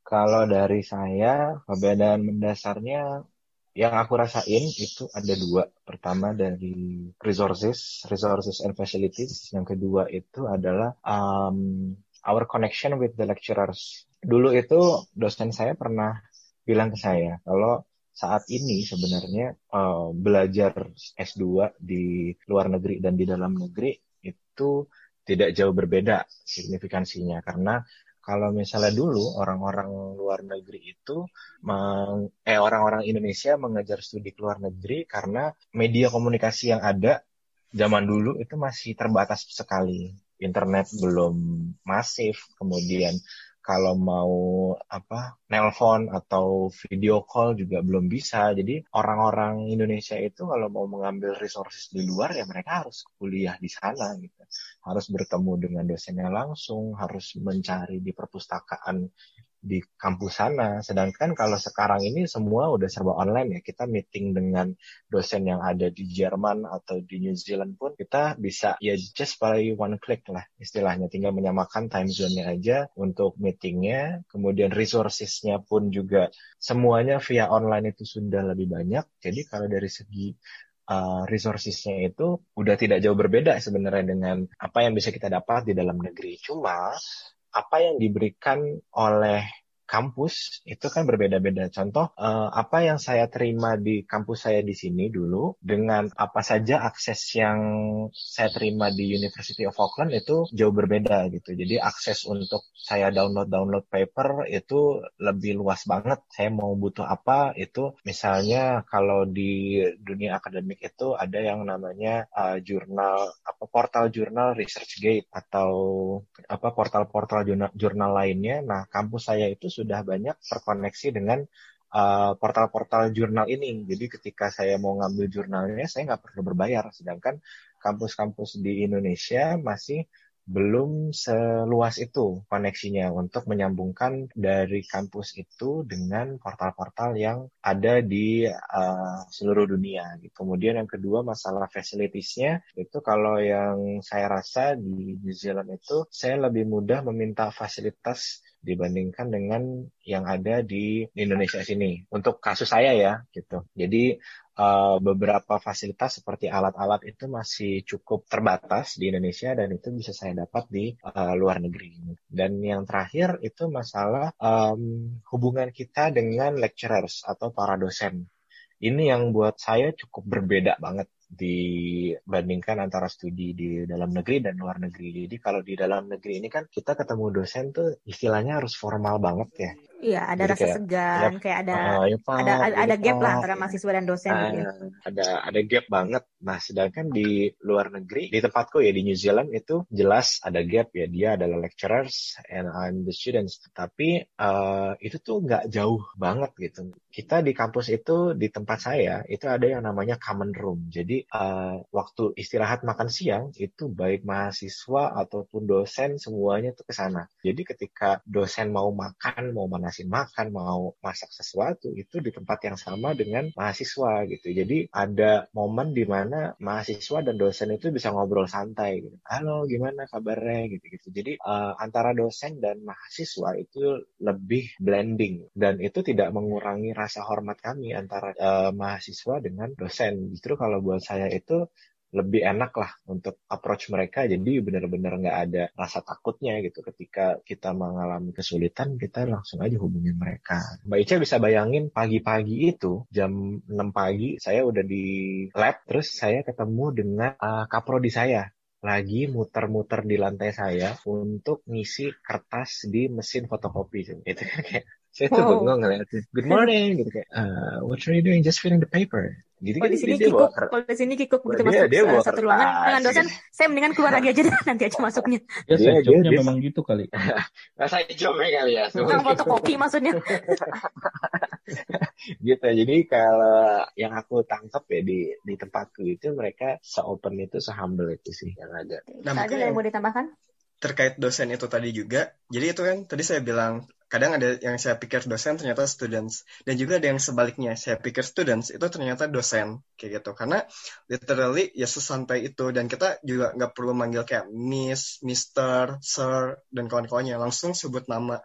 Kalau dari saya, perbedaan mendasarnya yang aku rasain itu ada dua. Pertama dari resources, resources and facilities. Yang kedua itu adalah um, our connection with the lecturers. Dulu itu dosen saya pernah bilang ke saya kalau saat ini sebenarnya uh, belajar S2 di luar negeri dan di dalam negeri itu tidak jauh berbeda signifikansinya karena kalau misalnya dulu orang-orang luar negeri itu meng, eh orang-orang Indonesia mengejar studi ke luar negeri karena media komunikasi yang ada zaman dulu itu masih terbatas sekali. Internet belum masif, kemudian kalau mau apa nelpon atau video call juga belum bisa. Jadi orang-orang Indonesia itu kalau mau mengambil resources di luar ya mereka harus kuliah di sana gitu. Harus bertemu dengan dosennya langsung, harus mencari di perpustakaan di kampus sana. Sedangkan kalau sekarang ini semua udah serba online ya. Kita meeting dengan dosen yang ada di Jerman atau di New Zealand pun kita bisa ya just by one click lah istilahnya. Tinggal menyamakan time zone-nya aja untuk meetingnya. Kemudian resources-nya pun juga semuanya via online itu sudah lebih banyak. Jadi kalau dari segi uh, resources-nya itu udah tidak jauh berbeda sebenarnya dengan apa yang bisa kita dapat di dalam negeri. Cuma apa yang diberikan oleh kampus itu kan berbeda-beda. Contoh, eh, apa yang saya terima di kampus saya di sini dulu dengan apa saja akses yang saya terima di University of Auckland itu jauh berbeda gitu. Jadi akses untuk saya download-download paper itu lebih luas banget. Saya mau butuh apa itu misalnya kalau di dunia akademik itu ada yang namanya uh, jurnal apa portal jurnal ResearchGate atau apa portal-portal jurnal, jurnal lainnya. Nah, kampus saya itu sudah banyak terkoneksi dengan uh, portal-portal jurnal ini. Jadi ketika saya mau ngambil jurnalnya, saya nggak perlu berbayar. Sedangkan kampus-kampus di Indonesia masih belum seluas itu koneksinya untuk menyambungkan dari kampus itu dengan portal-portal yang ada di uh, seluruh dunia. Kemudian yang kedua masalah facilitiesnya itu kalau yang saya rasa di New Zealand itu saya lebih mudah meminta fasilitas dibandingkan dengan yang ada di Indonesia sini. Untuk kasus saya ya, gitu. Jadi uh, beberapa fasilitas seperti alat-alat itu masih cukup terbatas di Indonesia dan itu bisa saya dapat di uh, luar negeri. Dan yang terakhir itu masalah um, hubungan kita dengan lecturers atau para dosen. Ini yang buat saya cukup berbeda banget dibandingkan antara studi di dalam negeri dan luar negeri. Jadi kalau di dalam negeri ini kan kita ketemu dosen tuh istilahnya harus formal banget ya. Iya, ada Jadi rasa kayak, segan, ya, kayak ada uh, ya, Pak, ada ada, ada gap lah antara mahasiswa dan dosen uh, gitu. Ada ada gap banget. Nah, sedangkan di luar negeri, di tempatku ya di New Zealand itu jelas ada gap ya. Dia adalah lecturers and I'm the students. Tapi uh, itu tuh nggak jauh banget gitu. Kita di kampus itu di tempat saya itu ada yang namanya common room. Jadi uh, waktu istirahat makan siang itu baik mahasiswa ataupun dosen semuanya tuh ke sana. Jadi ketika dosen mau makan, mau mana ngasih makan, mau masak sesuatu itu di tempat yang sama dengan mahasiswa gitu. Jadi ada momen di mana mahasiswa dan dosen itu bisa ngobrol santai gitu. Halo, gimana kabarnya gitu-gitu. Jadi uh, antara dosen dan mahasiswa itu lebih blending dan itu tidak mengurangi rasa hormat kami antara uh, mahasiswa dengan dosen. Justru kalau buat saya itu lebih enak lah untuk approach mereka. Jadi benar-benar nggak ada rasa takutnya gitu. Ketika kita mengalami kesulitan kita langsung aja hubungin mereka. Mbak Ica bisa bayangin pagi-pagi itu jam 6 pagi saya udah di lab terus saya ketemu dengan uh, kaprodi saya. Lagi muter-muter di lantai saya untuk ngisi kertas di mesin fotokopi. Itu kan kayak saya tuh oh. bengong ngeliatnya good morning gitu kayak uh, what are you doing just filling the paper jadi kalau kan di sini kikuk, kalau di sini kikuk begitu masuk dia uh, satu ruangan dengan dosen, saya mendingan keluar lagi aja deh, nanti aja masuknya. Ya, dia, dia, dia, memang gitu kali. Rasa jobnya kali ya. Tukang fotokopi maksudnya. gitu. Jadi kalau yang aku tangkap ya di di tempatku itu mereka se-open itu, se-humble itu sih yang ada. Nah, ada yang mau ditambahkan? Terkait dosen itu tadi juga. Jadi itu kan tadi saya bilang kadang ada yang saya pikir dosen ternyata students. Dan juga ada yang sebaliknya saya pikir students itu ternyata dosen kayak gitu. Karena literally ya sesantai itu. Dan kita juga nggak perlu manggil kayak miss, mister, sir dan kawan-kawannya. Langsung sebut nama.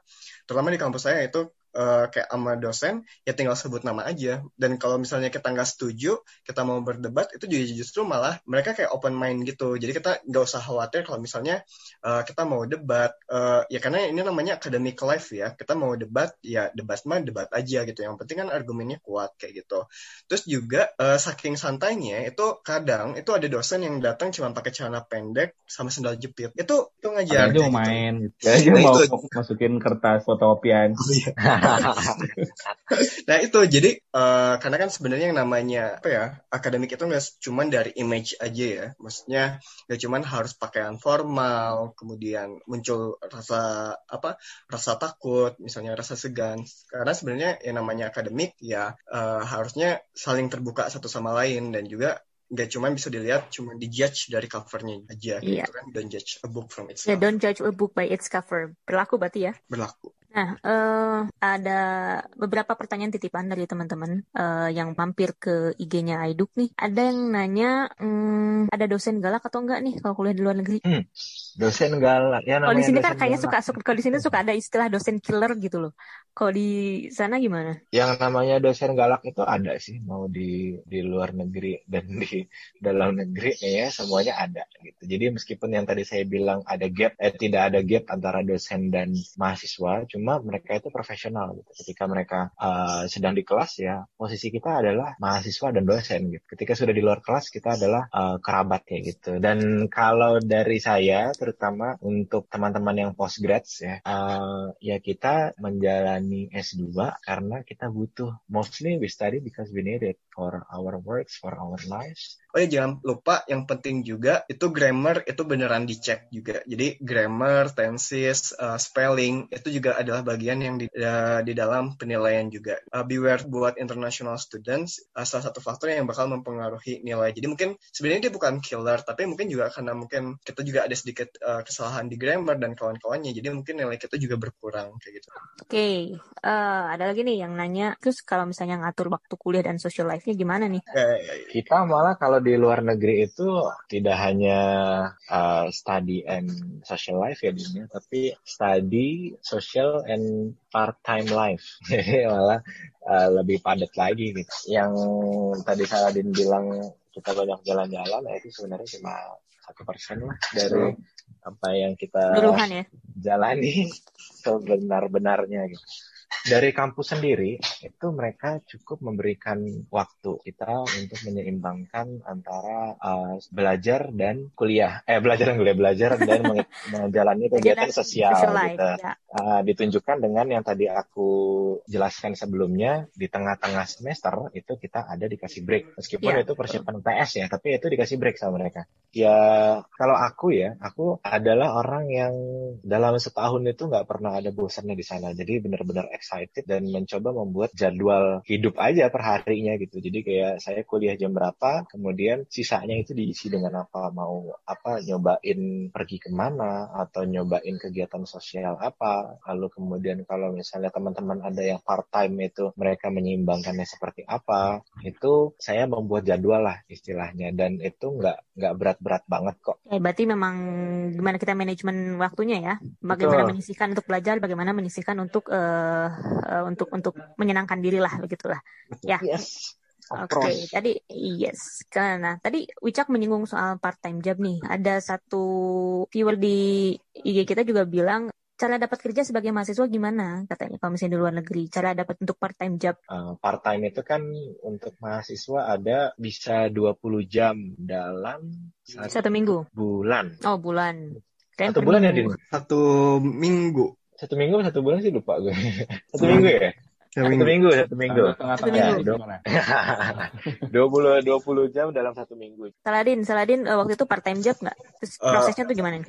Terutama di kampus saya itu uh, kayak sama dosen, ya tinggal sebut nama aja. Dan kalau misalnya kita nggak setuju, kita mau berdebat, itu justru malah mereka kayak open mind gitu. Jadi kita nggak usah khawatir kalau misalnya uh, kita mau debat, uh, ya karena ini namanya academic life ya. Kita mau debat, ya debat mah debat aja gitu. Yang penting kan argumennya kuat kayak gitu. Terus juga uh, saking santainya itu kadang itu ada dosen yang datang cuma pakai celana pendek sama sendal jepit. Itu itu ngajar. Dia gitu. main. Dia nah, mau itu. masukin kertas fotokopian. Oh, iya. nah itu. Jadi uh, karena kan sebenarnya yang namanya apa ya akademik itu nggak cuma dari image aja ya. Maksudnya nggak cuma harus pakaian formal, kemudian muncul rasa apa rasa takut, misalnya rasa segan. Karena sebenarnya yang namanya akademik ya uh, harusnya saling terbuka satu sama lain. Dan juga nggak cuma bisa dilihat cuma dijudge dari covernya aja yeah. gitu kan. Don't judge a book from its yeah, don't judge a book by its cover. Berlaku berarti ya? Berlaku Nah, uh, ada beberapa pertanyaan titipan dari teman-teman uh, yang mampir ke IG-nya Aiduk nih. Ada yang nanya, um, ada dosen galak atau enggak nih kalau kuliah di luar negeri? Hmm, dosen galak ya Kalau di sini kan kayaknya suka, suka kalau di sini suka ada istilah dosen killer gitu loh. Kalau di sana gimana? Yang namanya dosen galak itu ada sih, mau di di luar negeri dan di dalam negeri ya semuanya ada gitu. Jadi meskipun yang tadi saya bilang ada gap, eh, tidak ada gap antara dosen dan mahasiswa, cuma cuma mereka itu profesional gitu. Ketika mereka uh, sedang di kelas ya posisi kita adalah mahasiswa dan dosen gitu. Ketika sudah di luar kelas kita adalah uh, kerabat kayak gitu. Dan kalau dari saya terutama untuk teman-teman yang postgrads ya uh, ya kita menjalani S2 karena kita butuh mostly we study because we need it for our works, for our lives. Oh ya jangan lupa yang penting juga itu grammar itu beneran dicek juga. Jadi grammar, tenses, uh, spelling itu juga adalah bagian yang di, uh, di dalam penilaian juga. Uh, beware buat international students uh, salah satu faktor yang bakal mempengaruhi nilai. Jadi mungkin sebenarnya dia bukan killer tapi mungkin juga karena mungkin kita juga ada sedikit uh, kesalahan di grammar dan kawan-kawannya. Jadi mungkin nilai kita juga berkurang kayak gitu. Oke, okay. uh, ada lagi nih yang nanya terus kalau misalnya ngatur waktu kuliah dan social life-nya gimana nih? Kita malah kalau di luar negeri itu tidak hanya uh, study and social life ya dunia, tapi study, social and part-time life. Jadi malah uh, lebih padat lagi gitu. Yang tadi Saladin bilang kita banyak jalan-jalan, nah itu sebenarnya cuma satu persen lah dari apa yang kita ya? jalani sebenar-benarnya gitu dari kampus sendiri itu mereka cukup memberikan waktu kita untuk menyeimbangkan antara uh, belajar dan kuliah eh belajar dan kuliah belajar dan menjalani kegiatan sosial gitu. Ya. Uh, ditunjukkan dengan yang tadi aku jelaskan sebelumnya di tengah-tengah semester itu kita ada dikasih break meskipun ya. itu persiapan PS ya tapi itu dikasih break sama mereka ya kalau aku ya aku adalah orang yang dalam setahun itu nggak pernah ada bosannya di sana jadi benar-benar excited dan mencoba membuat jadwal hidup aja per harinya gitu. Jadi kayak saya kuliah jam berapa, kemudian sisanya itu diisi dengan apa, mau apa nyobain pergi ke mana atau nyobain kegiatan sosial apa. Lalu kemudian kalau misalnya teman-teman ada yang part time itu mereka menyeimbangkannya seperti apa, itu saya membuat jadwal lah istilahnya dan itu nggak nggak berat-berat banget kok. Ya, berarti memang gimana kita manajemen waktunya ya, bagaimana Betul. menyisihkan untuk belajar, bagaimana menyisihkan untuk uh, uh, untuk untuk menyenangkan diri lah begitulah. Ya. Yes. Oke, okay, tadi yes. Karena tadi Wicak menyinggung soal part time job nih. Ada satu viewer di IG kita juga bilang cara dapat kerja sebagai mahasiswa gimana? Katanya kalau misalnya di luar negeri cara dapat untuk part time job. Uh, part time itu kan untuk mahasiswa ada bisa 20 jam dalam satu, satu minggu? bulan. Oh bulan. Satu bulan ya Din? satu minggu satu minggu satu bulan sih lupa gue satu minggu ya satu minggu, satu minggu, satu minggu. Satu minggu. Dua puluh dua puluh jam dalam satu minggu. Saladin, Saladin uh, waktu itu part time job nggak? Terus uh, prosesnya tuh gimana nih?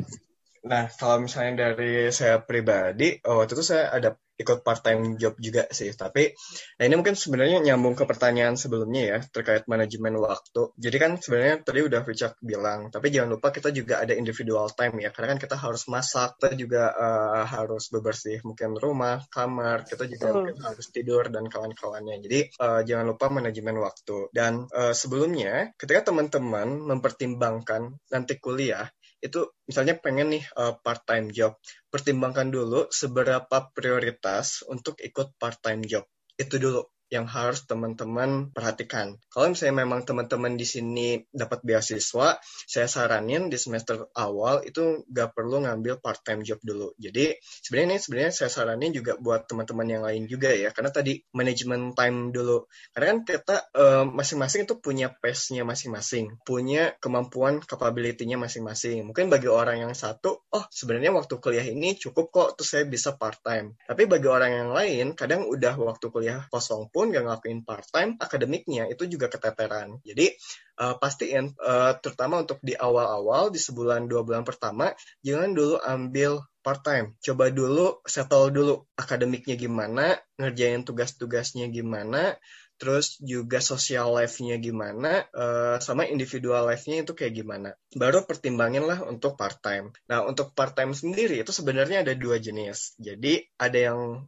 Nah, kalau misalnya dari saya pribadi, oh, waktu itu saya ada ikut part time job juga sih. Tapi nah ini mungkin sebenarnya nyambung ke pertanyaan sebelumnya ya terkait manajemen waktu. Jadi kan sebenarnya tadi udah Richard bilang tapi jangan lupa kita juga ada individual time ya karena kan kita harus masak kita juga uh, harus bebersih mungkin rumah kamar kita juga mungkin harus tidur dan kawan-kawannya. Jadi uh, jangan lupa manajemen waktu. Dan uh, sebelumnya ketika teman-teman mempertimbangkan nanti kuliah itu misalnya pengen nih uh, part-time job, pertimbangkan dulu seberapa prioritas untuk ikut part-time job. Itu dulu yang harus teman-teman perhatikan. Kalau misalnya memang teman-teman di sini dapat beasiswa, saya saranin di semester awal itu nggak perlu ngambil part-time job dulu. Jadi sebenarnya ini sebenarnya saya saranin juga buat teman-teman yang lain juga ya, karena tadi manajemen time dulu. Karena kan kita uh, masing-masing itu punya pace-nya masing-masing, punya kemampuan capability-nya masing-masing. Mungkin bagi orang yang satu, oh sebenarnya waktu kuliah ini cukup kok, terus saya bisa part-time. Tapi bagi orang yang lain, kadang udah waktu kuliah kosong pun nggak ngelakuin part time akademiknya itu juga keteteran jadi uh, pastiin uh, terutama untuk di awal-awal di sebulan dua bulan pertama jangan dulu ambil part time coba dulu settle dulu akademiknya gimana ngerjain tugas-tugasnya gimana terus juga social life-nya gimana, uh, sama individual life-nya itu kayak gimana. Baru pertimbangin lah untuk part-time. Nah, untuk part-time sendiri itu sebenarnya ada dua jenis. Jadi, ada yang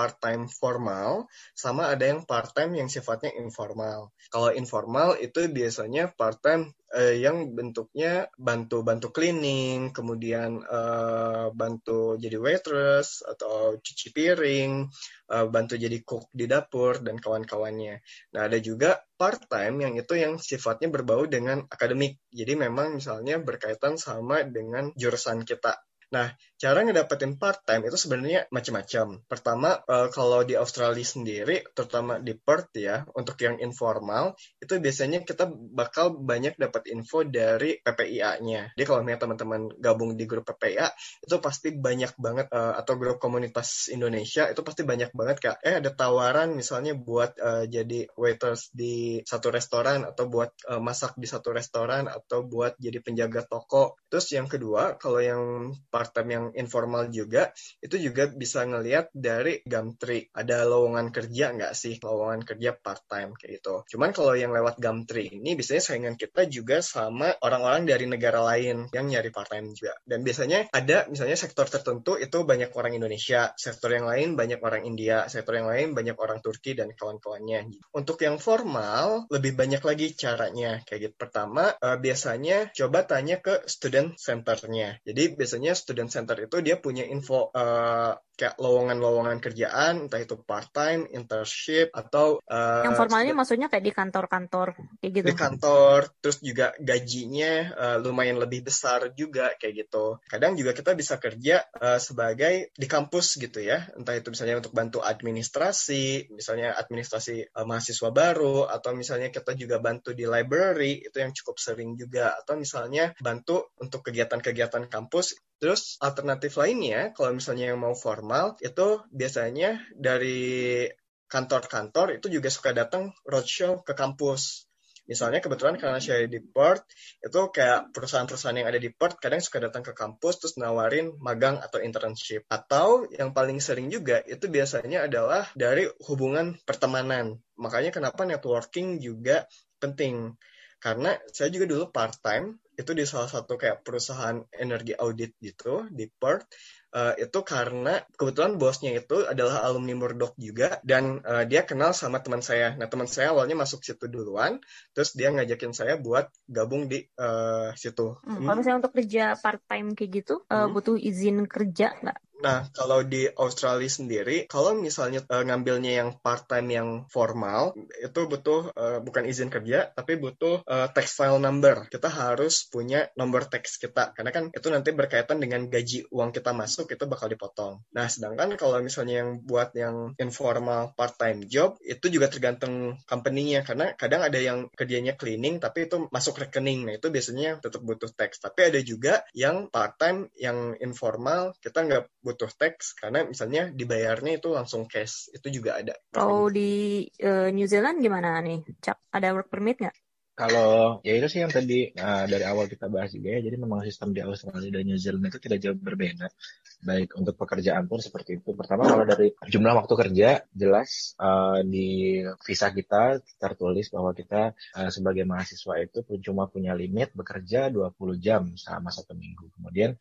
part-time formal, sama ada yang part-time yang sifatnya informal. Kalau informal itu biasanya part-time uh, yang bentuknya bantu-bantu cleaning, kemudian uh, bantu jadi waitress atau cuci piring, uh, bantu jadi cook di dapur dan kawan-kawannya. Nah, ada juga part-time yang itu yang sifatnya berbau dengan akademik. Jadi memang misalnya berkaitan sama dengan jurusan kita. Nah, cara ngedapetin part time itu sebenarnya macam-macam. Pertama, uh, kalau di Australia sendiri, terutama di Perth ya, untuk yang informal, itu biasanya kita bakal banyak dapat info dari PPIA-nya. Jadi kalau misalnya teman-teman gabung di grup PPIA, itu pasti banyak banget, uh, atau grup komunitas Indonesia, itu pasti banyak banget kayak, eh ada tawaran misalnya buat uh, jadi waiters di satu restoran, atau buat uh, masak di satu restoran, atau buat jadi penjaga toko. Terus yang kedua, kalau yang part-time yang informal juga, itu juga bisa ngelihat dari Gumtree. Ada lowongan kerja nggak sih? Lowongan kerja part-time kayak gitu. Cuman kalau yang lewat Gumtree ini biasanya saingan kita juga sama orang-orang dari negara lain yang nyari part-time juga. Dan biasanya ada misalnya sektor tertentu itu banyak orang Indonesia, sektor yang lain banyak orang India, sektor yang lain banyak orang Turki dan kawan-kawannya. Untuk yang formal, lebih banyak lagi caranya. Kayak gitu. Pertama, uh, biasanya coba tanya ke student centernya. Jadi biasanya student center itu dia punya info uh, kayak lowongan-lowongan kerjaan, entah itu part-time, internship, atau... Uh, yang formalnya maksudnya kayak di kantor-kantor, kayak gitu? Di kantor, terus juga gajinya uh, lumayan lebih besar juga, kayak gitu. Kadang juga kita bisa kerja uh, sebagai di kampus gitu ya, entah itu misalnya untuk bantu administrasi, misalnya administrasi uh, mahasiswa baru, atau misalnya kita juga bantu di library, itu yang cukup sering juga, atau misalnya bantu untuk kegiatan-kegiatan kampus, Terus alternatif lainnya, kalau misalnya yang mau formal, itu biasanya dari kantor-kantor itu juga suka datang roadshow ke kampus. Misalnya kebetulan karena saya di Perth, itu kayak perusahaan-perusahaan yang ada di Perth kadang suka datang ke kampus terus nawarin magang atau internship. Atau yang paling sering juga itu biasanya adalah dari hubungan pertemanan. Makanya kenapa networking juga penting. Karena saya juga dulu part-time itu di salah satu kayak perusahaan energi audit gitu di Perth uh, itu karena kebetulan bosnya itu adalah alumni Murdoch juga dan uh, dia kenal sama teman saya. Nah teman saya awalnya masuk situ duluan, terus dia ngajakin saya buat gabung di uh, situ. Hmm, kalau misalnya untuk kerja part time kayak gitu, uh, butuh izin kerja nggak? Nah, kalau di Australia sendiri, kalau misalnya uh, ngambilnya yang part-time yang formal, itu butuh uh, bukan izin kerja, tapi butuh uh, tax file number. Kita harus punya nomor tax kita, karena kan itu nanti berkaitan dengan gaji uang kita masuk, itu bakal dipotong. Nah, sedangkan kalau misalnya yang buat yang informal part-time job, itu juga tergantung company-nya, karena kadang ada yang kerjanya cleaning, tapi itu masuk rekening. Nah, itu biasanya tetap butuh tax. Tapi ada juga yang part-time, yang informal, kita nggak butuh teks karena misalnya dibayarnya itu langsung cash itu juga ada. Kalau di uh, New Zealand gimana nih? Cak, ada work permit nggak? Kalau ya itu sih yang tadi nah, dari awal kita bahas juga ya, jadi memang sistem di Australia dan New Zealand itu tidak jauh berbeda. Baik untuk pekerjaan pun seperti itu. Pertama kalau dari jumlah waktu kerja jelas uh, di visa kita tertulis bahwa kita uh, sebagai mahasiswa itu cuma punya limit bekerja 20 jam selama satu minggu. Kemudian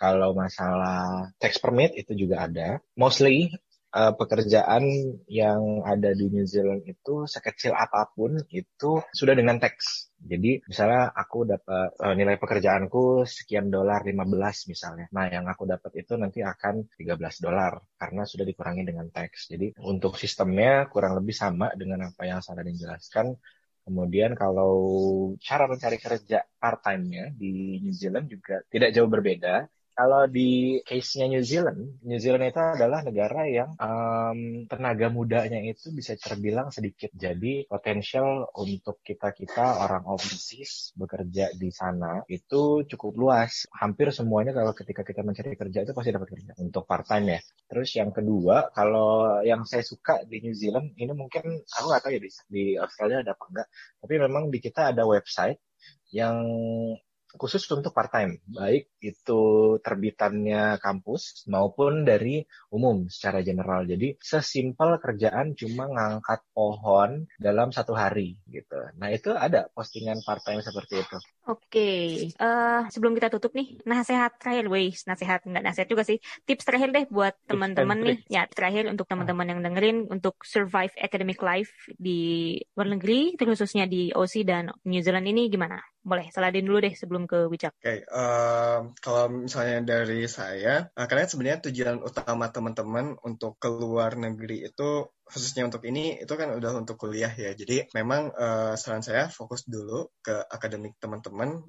kalau masalah tax permit itu juga ada. Mostly uh, pekerjaan yang ada di New Zealand itu sekecil apa pun itu sudah dengan teks. Jadi misalnya aku dapat uh, nilai pekerjaanku sekian dolar 15 misalnya. Nah, yang aku dapat itu nanti akan 13 dolar karena sudah dikurangi dengan teks. Jadi untuk sistemnya kurang lebih sama dengan apa yang saya jelaskan. Kemudian kalau cara mencari kerja part-time-nya di New Zealand juga tidak jauh berbeda kalau di case-nya New Zealand, New Zealand itu adalah negara yang um, tenaga mudanya itu bisa terbilang sedikit. Jadi potensial untuk kita-kita orang overseas bekerja di sana itu cukup luas. Hampir semuanya kalau ketika kita mencari kerja itu pasti dapat kerja untuk part time ya. Terus yang kedua, kalau yang saya suka di New Zealand ini mungkin aku nggak tahu ya di, di Australia ada apa enggak, tapi memang di kita ada website yang khusus untuk part time, baik itu terbitannya kampus maupun dari umum secara general. Jadi sesimpel kerjaan cuma ngangkat pohon dalam satu hari gitu. Nah itu ada postingan part time seperti itu. Oke, okay. uh, sebelum kita tutup nih, nasihat terakhir, wes nasihat nggak nasihat juga sih, tips terakhir deh buat teman-teman nih, ya terakhir untuk teman-teman yang dengerin untuk survive academic life di luar negeri, terkhususnya di OC dan New Zealand ini gimana? Boleh, Saladin dulu deh sebelum ke Wicak. Oke, okay, uh, kalau misalnya dari saya, uh, karena sebenarnya tujuan utama teman-teman untuk keluar negeri itu khususnya untuk ini itu kan udah untuk kuliah ya. Jadi memang uh, saran saya fokus dulu ke akademik teman-teman.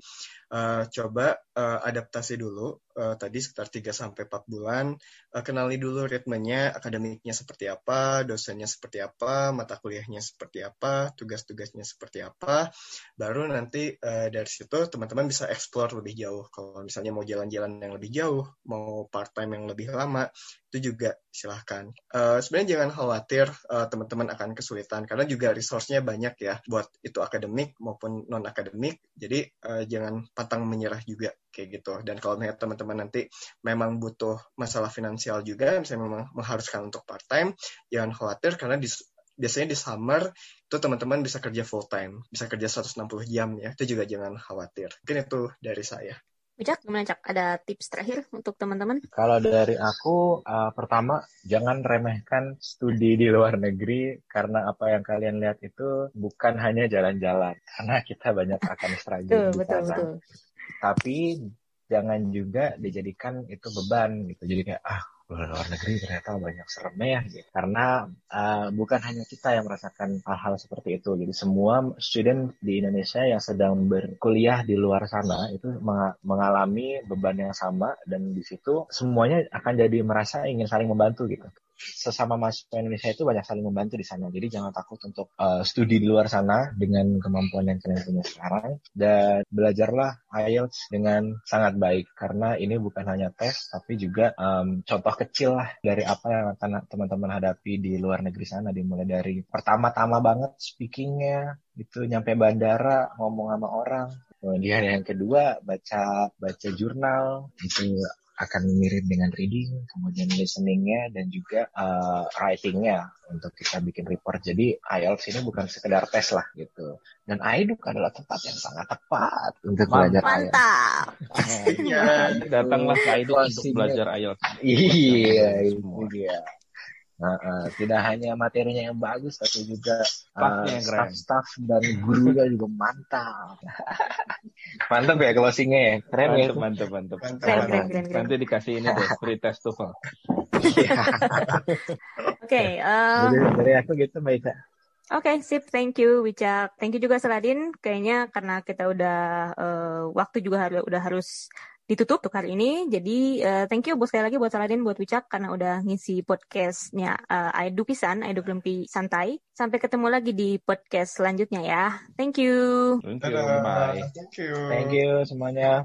Uh, coba uh, adaptasi dulu uh, tadi sekitar 3 sampai 4 bulan. Uh, kenali dulu ritmenya, akademiknya seperti apa, dosennya seperti apa, mata kuliahnya seperti apa, tugas-tugasnya seperti apa. Baru nanti uh, dari situ teman-teman bisa explore lebih jauh. Kalau misalnya mau jalan-jalan yang lebih jauh, mau part time yang lebih lama, itu juga silahkan. Uh, sebenarnya jangan khawatir uh, teman-teman akan kesulitan karena juga resource-nya banyak ya buat itu akademik maupun non akademik. Jadi uh, jangan pantang menyerah juga kayak gitu. Dan kalau misalnya teman-teman nanti memang butuh masalah finansial juga, misalnya memang mengharuskan untuk part time, jangan khawatir karena di biasanya di summer itu teman-teman bisa kerja full time, bisa kerja 160 jam ya. Itu juga jangan khawatir. Mungkin itu dari saya. Bijak, gimana Cak? Ada tips terakhir untuk teman-teman? Kalau dari aku, uh, pertama, jangan remehkan studi di luar negeri, karena apa yang kalian lihat itu bukan hanya jalan-jalan, karena kita banyak akan struggle di betul, sana. Betul. Tapi jangan juga dijadikan itu beban gitu. Jadi kayak, ah luar negeri ternyata banyak seremnya ya gitu. karena uh, bukan hanya kita yang merasakan hal-hal seperti itu jadi semua student di Indonesia yang sedang berkuliah di luar sana itu mengalami beban yang sama dan di situ semuanya akan jadi merasa ingin saling membantu gitu sesama mahasiswa Indonesia itu banyak saling membantu di sana. Jadi jangan takut untuk uh, studi di luar sana dengan kemampuan yang kalian punya sekarang. Dan belajarlah IELTS dengan sangat baik. Karena ini bukan hanya tes tapi juga um, contoh kecil lah dari apa yang akan teman-teman hadapi di luar negeri sana. Dimulai dari pertama-tama banget speakingnya itu nyampe bandara ngomong sama orang. Kemudian yang kedua baca baca jurnal. Itu akan mirip dengan reading, kemudian listeningnya dan juga uh, writingnya untuk kita bikin report. Jadi IELTS ini bukan sekedar tes lah gitu. Dan IEDUK adalah tempat yang sangat tepat untuk belajar IELTS. Mantap. Iya, datanglah ke IEDUK untuk belajar IELTS. Iya, itu dia. Nah, uh, tidak hanya materinya yang bagus, tapi juga uh, staff-staff dan gurunya juga mantap. mantap ya closingnya ya, keren mantap, ya. Mantap, mantap, mantap. Keren, keren, keren, keren. Nanti dikasih ini deh, free test tuh. Oke. Um... Dari, dari aku gitu, Mbak Oke, okay, sip. Thank you, Wicak. Thank you juga, Seladin. Kayaknya karena kita udah uh, waktu juga harus udah harus ditutup untuk hari ini. Jadi uh, thank you buat sekali lagi buat Saladin, buat Wicak karena udah ngisi podcastnya uh, Aidu Pisan, Aidu Gempi Santai. Sampai ketemu lagi di podcast selanjutnya ya. Thank you. Thank you. Bye. Thank you. Thank you semuanya.